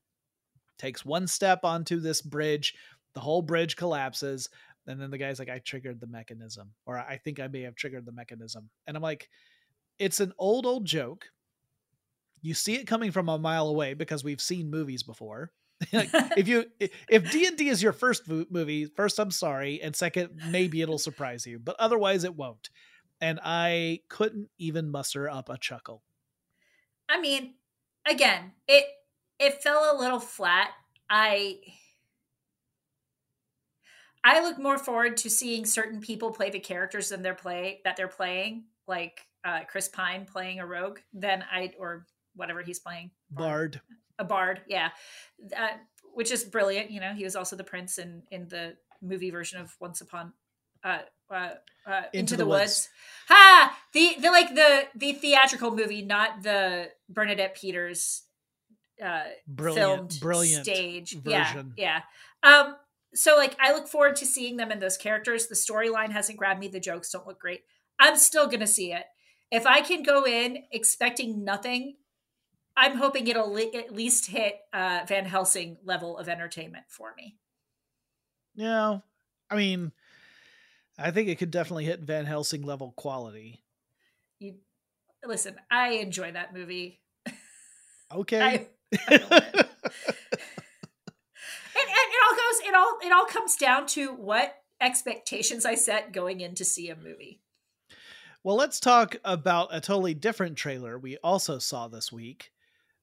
takes one step onto this bridge, the whole bridge collapses, and then the guy's like, "I triggered the mechanism," or "I think I may have triggered the mechanism," and I'm like, "It's an old old joke." You see it coming from a mile away because we've seen movies before like, if you if D and D is your first movie, first I'm sorry, and second maybe it'll surprise you, but otherwise it won't. And I couldn't even muster up a chuckle. I mean, again, it it fell a little flat. I I look more forward to seeing certain people play the characters than they're play that they're playing, like uh, Chris Pine playing a rogue, than I or whatever he's playing. Bard. A bard, yeah, uh, which is brilliant. You know, he was also the prince in in the movie version of Once Upon uh, uh, uh, Into, Into, the, the woods. woods. Ha! The the like the the theatrical movie, not the Bernadette Peters uh brilliant, filmed brilliant stage version. Yeah, yeah. Um, so like I look forward to seeing them in those characters. The storyline hasn't grabbed me. The jokes don't look great. I'm still gonna see it. If I can go in expecting nothing I'm hoping it'll li- at least hit uh, Van Helsing level of entertainment for me. Yeah, I mean, I think it could definitely hit Van Helsing level quality. You listen. I enjoy that movie. Okay. I, I and, and it all goes. It all it all comes down to what expectations I set going in to see a movie. Well, let's talk about a totally different trailer we also saw this week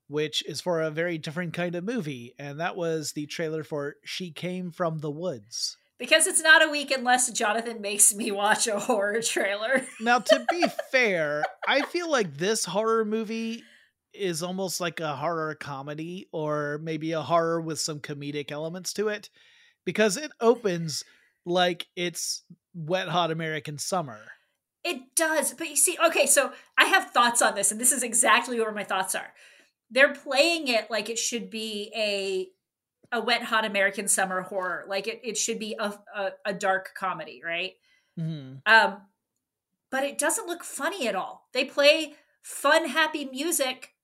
which is for a very different kind of movie, and that was the trailer for She Came from the Woods. Because it's not a week unless Jonathan makes me watch a horror trailer. now, to be fair, I feel like this horror movie is almost like a horror comedy or maybe a horror with some comedic elements to it because it opens like it's wet hot American summer. It does. But you see, okay, so I have thoughts on this, and this is exactly where my thoughts are they're playing it like it should be a a wet hot American summer horror. Like it, it should be a, a, a dark comedy, right? Mm-hmm. Um, but it doesn't look funny at all. They play fun, happy music,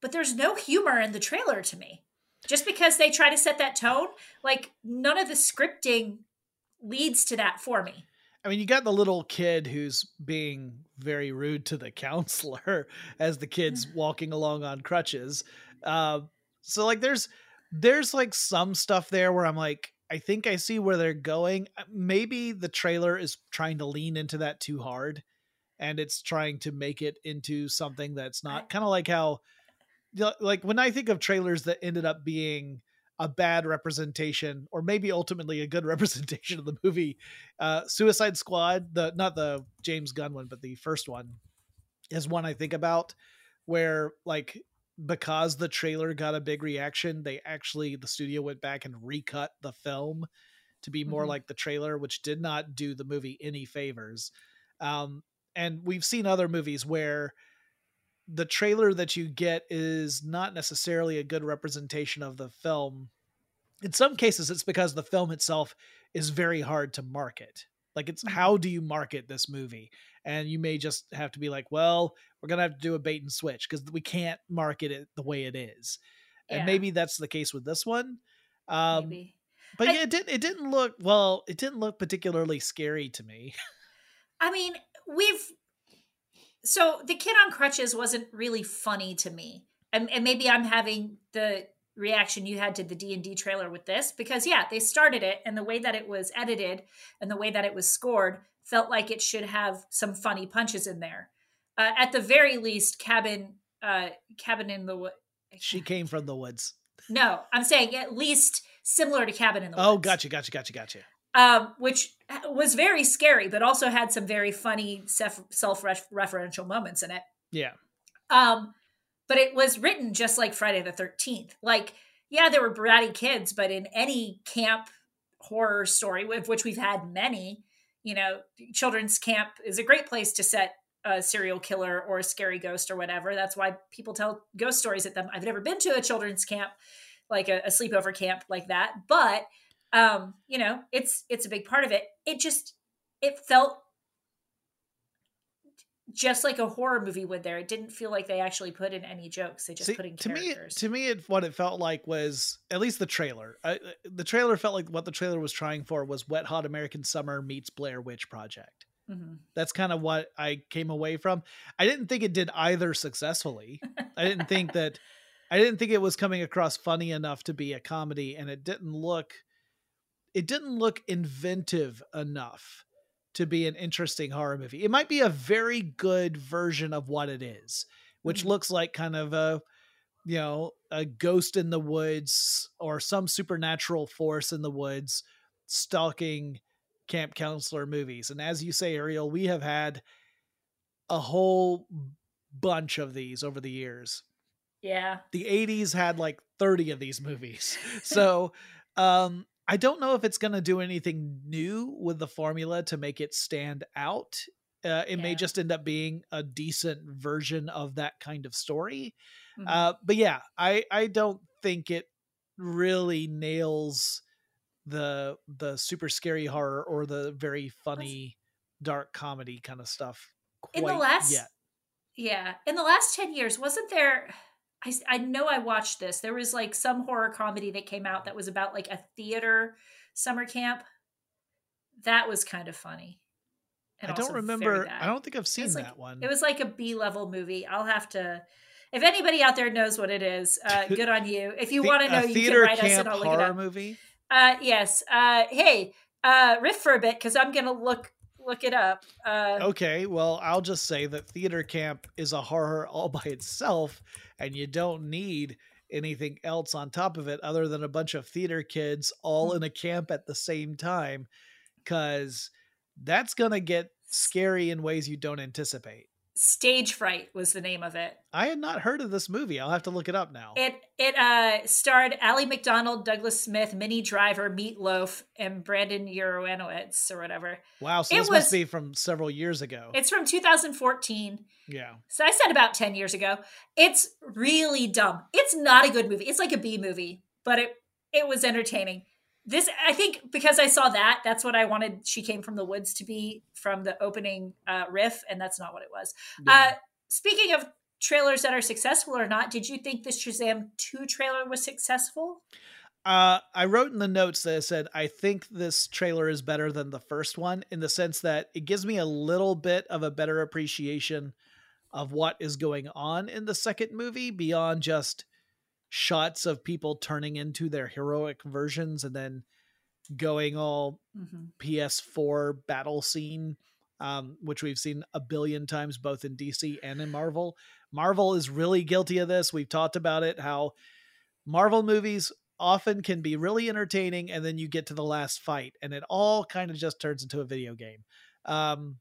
but there's no humor in the trailer to me. Just because they try to set that tone, like none of the scripting leads to that for me. I mean, you got the little kid who's being very rude to the counselor as the kid's walking along on crutches. Uh, so like, there's there's like some stuff there where I'm like, I think I see where they're going. Uh, maybe the trailer is trying to lean into that too hard, and it's trying to make it into something that's not kind of like how, like when I think of trailers that ended up being a bad representation or maybe ultimately a good representation of the movie uh suicide squad the not the james gunn one but the first one is one i think about where like because the trailer got a big reaction they actually the studio went back and recut the film to be more mm-hmm. like the trailer which did not do the movie any favors um and we've seen other movies where the trailer that you get is not necessarily a good representation of the film. In some cases, it's because the film itself is very hard to market. Like, it's how mm-hmm. do you market this movie? And you may just have to be like, well, we're going to have to do a bait and switch because we can't market it the way it is. Yeah. And maybe that's the case with this one. Um, maybe. But I, yeah, it didn't. It didn't look well. It didn't look particularly scary to me. I mean, we've so the kid on crutches wasn't really funny to me. And, and maybe i'm having the reaction you had to the d&d trailer with this because yeah they started it and the way that it was edited and the way that it was scored felt like it should have some funny punches in there. Uh, at the very least cabin uh, cabin in the woods she came from the woods. No i'm saying at least similar to cabin in the oh, woods. oh gotcha gotcha gotcha gotcha um, which was very scary, but also had some very funny self referential moments in it. Yeah. Um, but it was written just like Friday the 13th. Like, yeah, there were bratty kids, but in any camp horror story, of which we've had many, you know, children's camp is a great place to set a serial killer or a scary ghost or whatever. That's why people tell ghost stories at them. I've never been to a children's camp, like a, a sleepover camp like that, but um you know it's it's a big part of it. It just it felt just like a horror movie would there. It didn't feel like they actually put in any jokes. They just See, put in to characters. me to me it, what it felt like was at least the trailer I, the trailer felt like what the trailer was trying for was wet hot american summer meets blair witch project. Mm-hmm. that's kind of what i came away from. I didn't think it did either successfully. I didn't think that I didn't think it was coming across funny enough to be a comedy, and it didn't look it didn't look inventive enough to be an interesting horror movie. It might be a very good version of what it is, which mm-hmm. looks like kind of a you know, a ghost in the woods or some supernatural force in the woods stalking camp counselor movies. And as you say, Ariel, we have had a whole bunch of these over the years. Yeah. The 80s had like 30 of these movies. So, um I don't know if it's going to do anything new with the formula to make it stand out. Uh, it yeah. may just end up being a decent version of that kind of story. Mm-hmm. Uh, but yeah, I I don't think it really nails the the super scary horror or the very funny dark comedy kind of stuff in the last yet. yeah in the last 10 years wasn't there I, I know i watched this. There was like some horror comedy that came out that was about like a theater summer camp. That was kind of funny. I don't remember i don't think i've seen that like, one. it was like a b-level movie. I'll have to if anybody out there knows what it is uh, good on you. If you want to know you can write us and i'll look it up. movie? Uh, yes. Uh, hey, uh, riff for a bit because I'm gonna look look it up. Uh, okay. Well, I'll just say that theater camp is a horror all by itself, and you don't need anything else on top of it other than a bunch of theater kids all hmm. in a camp at the same time, because that's gonna get scary in ways you don't anticipate. Stage Fright was the name of it. I had not heard of this movie. I'll have to look it up now. It it uh starred Allie MacDonald, Douglas Smith, Minnie Driver, Meatloaf, and Brandon Uranowitz or whatever. Wow, so it this was, must be from several years ago. It's from 2014. Yeah. So I said about 10 years ago. It's really dumb. It's not a good movie. It's like a B movie, but it it was entertaining this i think because i saw that that's what i wanted she came from the woods to be from the opening uh, riff and that's not what it was yeah. uh, speaking of trailers that are successful or not did you think this shazam 2 trailer was successful uh, I wrote in the notes that I said I think this trailer is better than the first one in the sense that it gives me a little bit of a better appreciation of what is going on in the second movie beyond just shots of people turning into their heroic versions and then going all mm-hmm. PS4 battle scene, um, which we've seen a billion times both in DC and in Marvel. Marvel is really guilty of this. We've talked about it how Marvel movies often can be really entertaining and then you get to the last fight and it all kind of just turns into a video game. Um,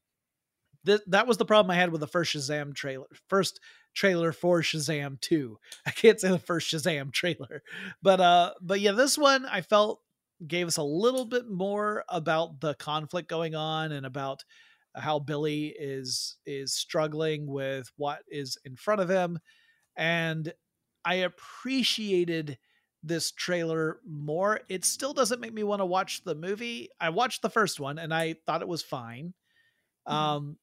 th- that was the problem I had with the first Shazam trailer. First trailer for Shazam 2. I can't say the first Shazam trailer. But uh but yeah, this one I felt gave us a little bit more about the conflict going on and about how Billy is is struggling with what is in front of him and I appreciated this trailer more. It still doesn't make me want to watch the movie. I watched the first one and I thought it was fine. Mm-hmm. um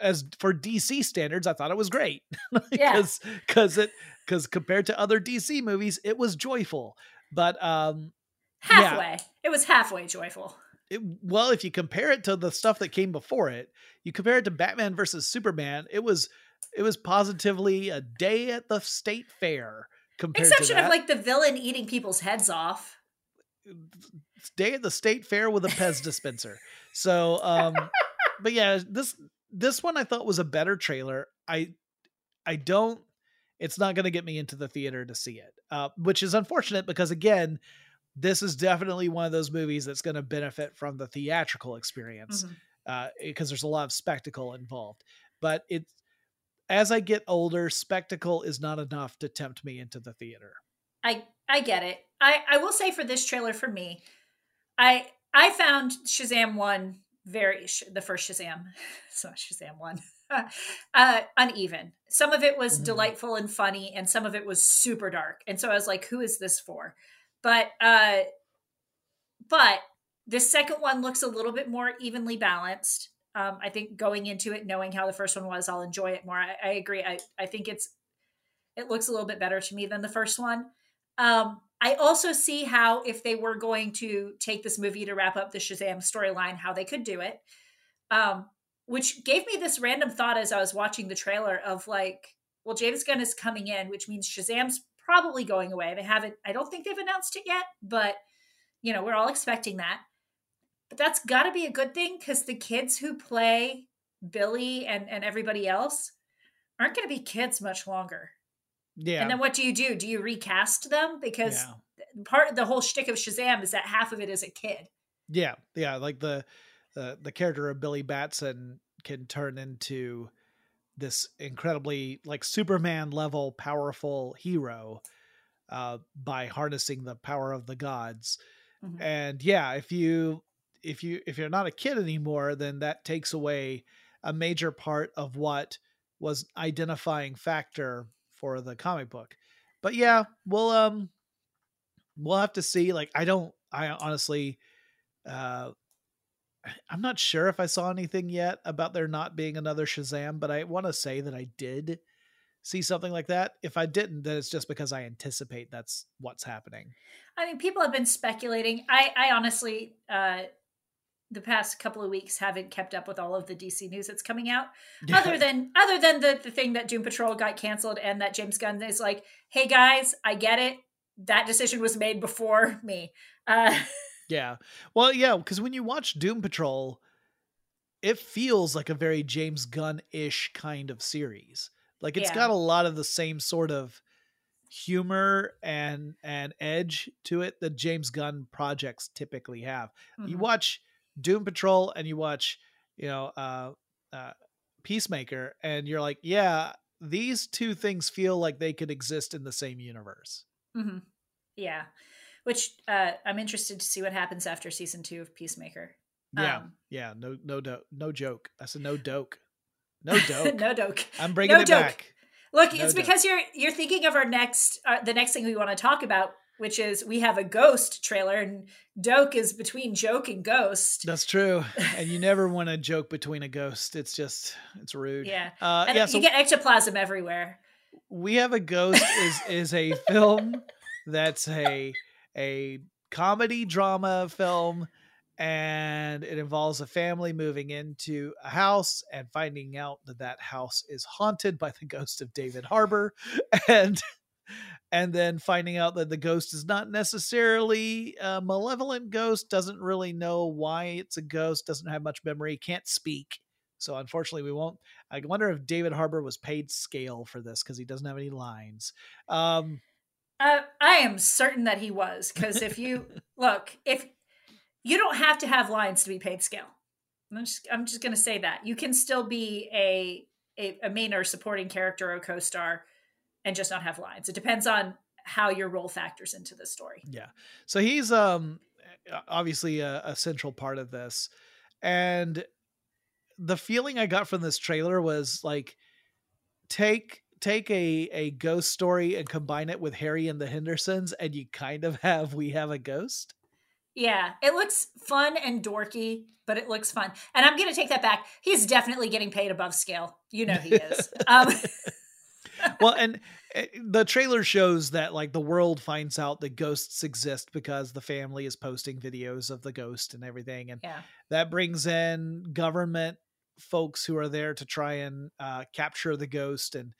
as for dc standards i thought it was great. Because yeah. because it because compared to other dc movies it was joyful. But um halfway. Yeah. it was halfway joyful. It, well if you compare it to the stuff that came before it you compare it to batman versus superman it was it was positively a day at the state fair compared exception of like the villain eating people's heads off. Day at the state fair with a pez dispenser. So um but yeah, this this one I thought was a better trailer. I I don't it's not going to get me into the theater to see it. Uh, which is unfortunate because again, this is definitely one of those movies that's going to benefit from the theatrical experience mm-hmm. uh, because there's a lot of spectacle involved. But it's as I get older, spectacle is not enough to tempt me into the theater. I I get it. I I will say for this trailer for me, I I found Shazam 1 very the first Shazam, so Shazam one, uh, uneven. Some of it was mm-hmm. delightful and funny, and some of it was super dark. And so I was like, "Who is this for?" But uh, but the second one looks a little bit more evenly balanced. Um, I think going into it, knowing how the first one was, I'll enjoy it more. I, I agree. I, I think it's it looks a little bit better to me than the first one. Um, I also see how if they were going to take this movie to wrap up the Shazam storyline, how they could do it. Um, which gave me this random thought as I was watching the trailer of like, well, James Gunn is coming in, which means Shazam's probably going away. They haven't, I don't think they've announced it yet, but you know, we're all expecting that. But that's got to be a good thing because the kids who play Billy and, and everybody else aren't going to be kids much longer. Yeah. And then what do you do? Do you recast them? Because yeah. part of the whole shtick of Shazam is that half of it is a kid. Yeah, yeah, like the the the character of Billy Batson can turn into this incredibly like Superman level powerful hero uh, by harnessing the power of the gods. Mm-hmm. And yeah, if you if you if you're not a kid anymore, then that takes away a major part of what was identifying factor for the comic book. But yeah, we'll um we'll have to see. Like I don't I honestly uh I'm not sure if I saw anything yet about there not being another Shazam, but I want to say that I did see something like that. If I didn't, then it's just because I anticipate that's what's happening. I mean, people have been speculating. I, I honestly, uh, the past couple of weeks haven't kept up with all of the DC news that's coming out. Yeah. Other than other than the the thing that Doom Patrol got canceled and that James Gunn is like, "Hey guys, I get it. That decision was made before me." Uh, yeah. Well, yeah, because when you watch Doom Patrol, it feels like a very James Gunn ish kind of series. Like it's yeah. got a lot of the same sort of humor and and edge to it that James Gunn projects typically have. Mm-hmm. You watch Doom Patrol and you watch, you know, uh, uh, Peacemaker, and you're like, yeah, these two things feel like they could exist in the same universe. Mm-hmm. Yeah, which uh, I'm interested to see what happens after season two of Peacemaker. Yeah, um, yeah, no, no, no, no joke. That's a no doke. No doke. no doke. I'm bringing no it doke. back. Look, no it's doke. because you're you're thinking of our next, uh, the next thing we want to talk about, which is we have a ghost trailer and doke is between joke and ghost. That's true. And you never want to joke between a ghost. It's just it's rude. Yeah. Uh and yeah so you get ectoplasm everywhere. We have a ghost is is a film that's a a comedy drama film and it involves a family moving into a house and finding out that that house is haunted by the ghost of David Harbour. And and then finding out that the ghost is not necessarily a malevolent ghost, doesn't really know why it's a ghost, doesn't have much memory, can't speak. So unfortunately, we won't. I wonder if David Harbour was paid scale for this because he doesn't have any lines. Um, uh, I am certain that he was because if you look, if you don't have to have lines to be paid scale, I'm just I'm just going to say that you can still be a, a a main or supporting character or co-star and just not have lines. It depends on how your role factors into the story. Yeah. So he's um obviously a, a central part of this. And the feeling I got from this trailer was like take take a a ghost story and combine it with Harry and the Hendersons and you kind of have we have a ghost. Yeah, it looks fun and dorky, but it looks fun. And I'm going to take that back. He's definitely getting paid above scale. You know he is. um well, and eh, the trailer shows that like the world finds out that ghosts exist because the family is posting videos of the ghost and everything, and yeah. that brings in government folks who are there to try and uh, capture the ghost. And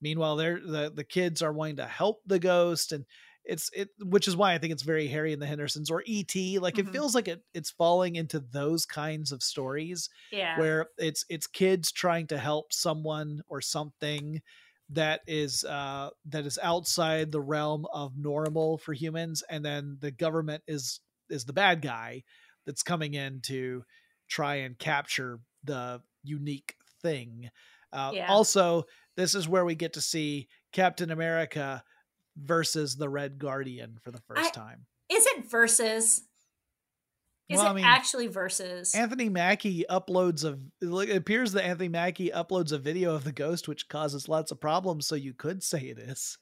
meanwhile, they're the the kids are wanting to help the ghost and it's it which is why i think it's very harry and the hendersons or et like mm-hmm. it feels like it it's falling into those kinds of stories yeah where it's it's kids trying to help someone or something that is uh that is outside the realm of normal for humans and then the government is is the bad guy that's coming in to try and capture the unique thing. Uh, yeah. also this is where we get to see captain america versus the red guardian for the first I, time. Is it versus is well, it I mean, actually versus Anthony Mackie uploads a it appears that Anthony Mackie uploads a video of the ghost which causes lots of problems so you could say it is.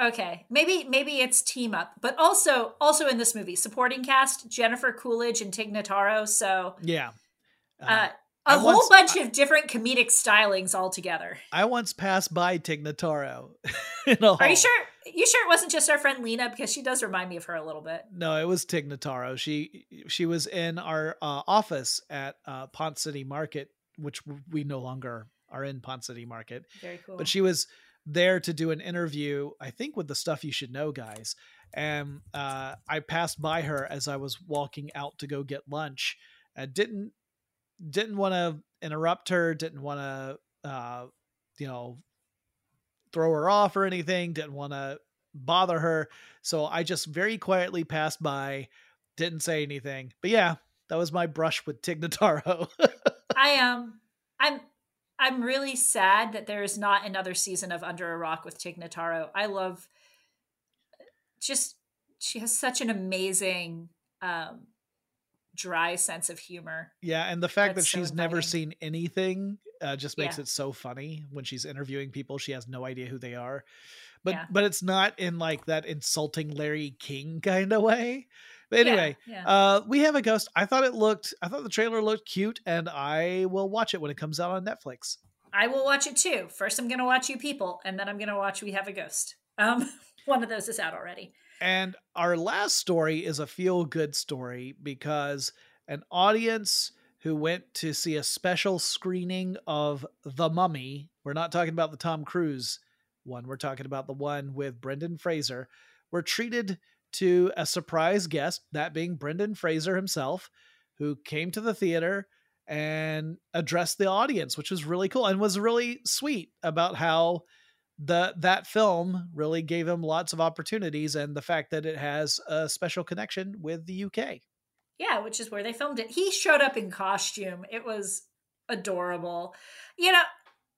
Okay. Maybe maybe it's team up. But also also in this movie supporting cast Jennifer Coolidge and Tig Notaro so Yeah. Uh, uh a I whole once, bunch I, of different comedic stylings all together. I once passed by Tig Notaro. Are you sure? You sure it wasn't just our friend Lena because she does remind me of her a little bit. No, it was Tig Notaro. She she was in our uh, office at uh, Ponce City Market, which we no longer are in Ponce City Market. Very cool. But she was there to do an interview, I think with the stuff you should know guys. And uh, I passed by her as I was walking out to go get lunch. and didn't didn't want to interrupt her, didn't want to uh, you know throw her off or anything, didn't want to bother her. So I just very quietly passed by, didn't say anything. But yeah, that was my brush with Tig Notaro. I am um, I'm I'm really sad that there is not another season of Under a Rock with Tig Notaro. I love just she has such an amazing um dry sense of humor. Yeah, and the fact That's that she's so never seen anything uh, just makes yeah. it so funny when she's interviewing people. She has no idea who they are, but yeah. but it's not in like that insulting Larry King kind of way. But anyway, yeah, uh, we have a ghost. I thought it looked. I thought the trailer looked cute, and I will watch it when it comes out on Netflix. I will watch it too. First, I'm to watch You People, and then I'm to watch We Have a Ghost. Um, one of those is out already. And our last story is a feel good story because an audience who went to see a special screening of The Mummy, we're not talking about the Tom Cruise one, we're talking about the one with Brendan Fraser, We were treated to a surprise guest, that being Brendan Fraser himself, who came to the theater and addressed the audience, which was really cool and was really sweet about how the that film really gave him lots of opportunities and the fact that it has a special connection with the UK. Yeah, which is where they filmed it. He showed up in costume. It was adorable. You know,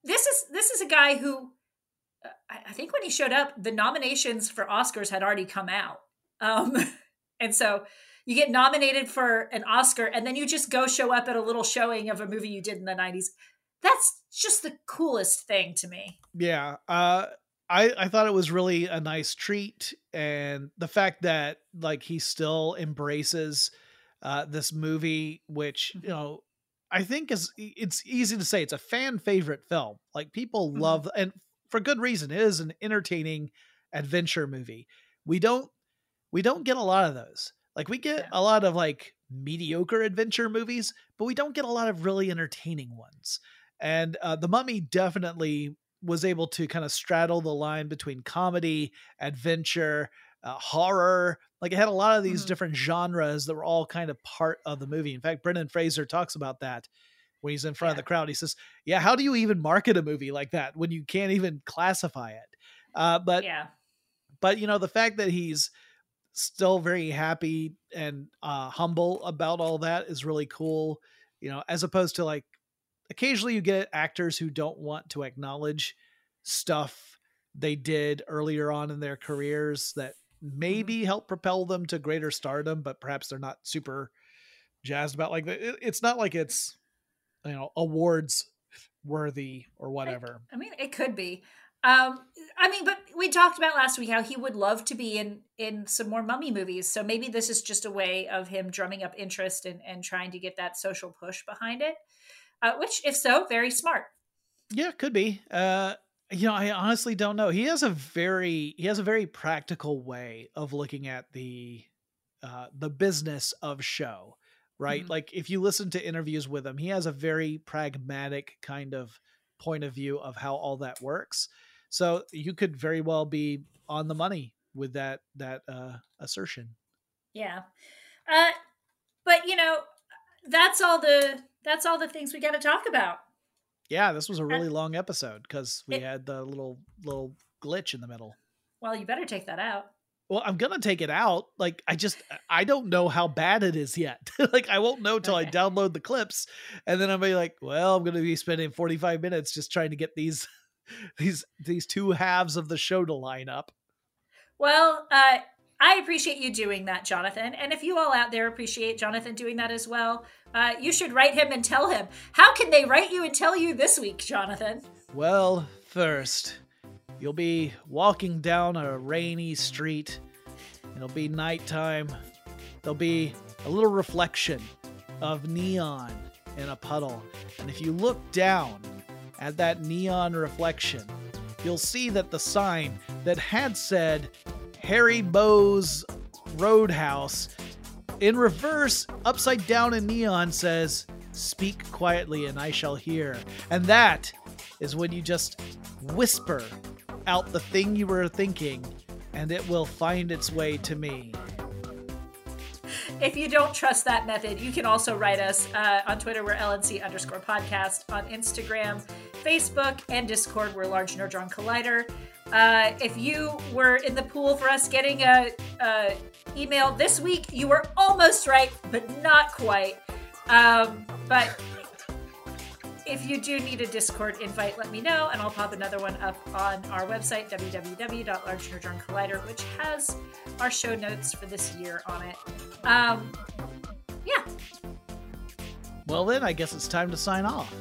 this is this is a guy who uh, I think when he showed up, the nominations for Oscars had already come out. Um, and so you get nominated for an Oscar and then you just go show up at a little showing of a movie you did in the 90s. That's just the coolest thing to me. Yeah. Uh, I, I thought it was really a nice treat. And the fact that like he still embraces uh, this movie, which, you mm-hmm. know, I think is it's easy to say it's a fan favorite film. Like people mm-hmm. love and for good reason. It is an entertaining adventure movie. We don't we don't get a lot of those. Like we get yeah. a lot of like mediocre adventure movies, but we don't get a lot of really entertaining ones. And uh, The Mummy definitely was able to kind of straddle the line between comedy, adventure, uh, horror. Like it had a lot of these mm-hmm. different genres that were all kind of part of the movie. In fact, Brendan Fraser talks about that when he's in front yeah. of the crowd. He says, "Yeah, how do you even market a movie like that when you can't even classify it?" Uh, but yeah, but you know the fact that he's still very happy and uh, humble about all that is really cool. You know, as opposed to like occasionally you get actors who don't want to acknowledge stuff they did earlier on in their careers that. Maybe help propel them to greater stardom, but perhaps they're not super jazzed about like it's not like it's you know awards worthy or whatever. I, I mean, it could be. Um, I mean, but we talked about last week how he would love to be in in some more mummy movies. So maybe this is just a way of him drumming up interest and, and trying to get that social push behind it. Uh, which, if so, very smart. Yeah, could be. Uh, you know i honestly don't know. He has a very he has a very practical way of looking at the uh the business of show right? Mm-hmm. like if you listen to interviews with him he has a very pragmatic kind of point of view of how all that works. So you could very well be on the money with that that uh assertion. Yeah. Uh but you know that's all the that's all the things we got to talk about yeah, this was a really long episode because we it, had the little little glitch in the middle. Well, you better take that out. Well, I'm gonna take it out. Like I just I don't know how bad it is yet. like I won't know till okay. I download the clips, and then I'm be like, well, I'm gonna be spending 45 minutes just trying to get these these these two halves of the show to line up. Well, uh, I appreciate you doing that, Jonathan. And if you all out there appreciate Jonathan doing that as well, uh, you should write him and tell him. How can they write you and tell you this week, Jonathan? Well, first, you'll be walking down a rainy street. It'll be nighttime. There'll be a little reflection of neon in a puddle. And if you look down at that neon reflection, you'll see that the sign that had said Haribo's Roadhouse. In reverse, upside down in neon says, Speak quietly and I shall hear. And that is when you just whisper out the thing you were thinking, and it will find its way to me. If you don't trust that method, you can also write us uh, on Twitter. We're LNC underscore podcast. On Instagram, Facebook, and Discord, we're Large Nerdron Collider. Uh, if you were in the pool for us getting a, a, email this week, you were almost right, but not quite. Um, but if you do need a Discord invite, let me know, and I'll pop another one up on our website, www.largenerdroncollider, which has our show notes for this year on it. Um, yeah. Well, then, I guess it's time to sign off.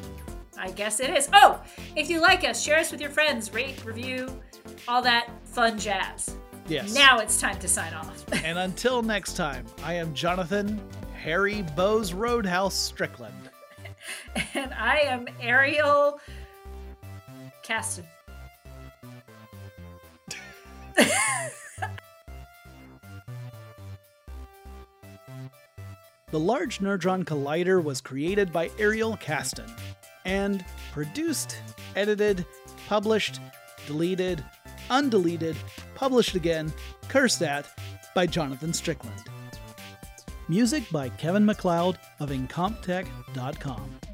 I guess it is. Oh, if you like us, share us with your friends, rate, review, all that fun jazz. Yes. Now it's time to sign off. and until next time, I am Jonathan Harry Bowes Roadhouse Strickland. and I am Ariel Casten. the Large Nerdron Collider was created by Ariel Casten and produced, edited, published, deleted, undeleted, published again, cursed at by Jonathan Strickland. Music by Kevin MacLeod of Incompetech.com.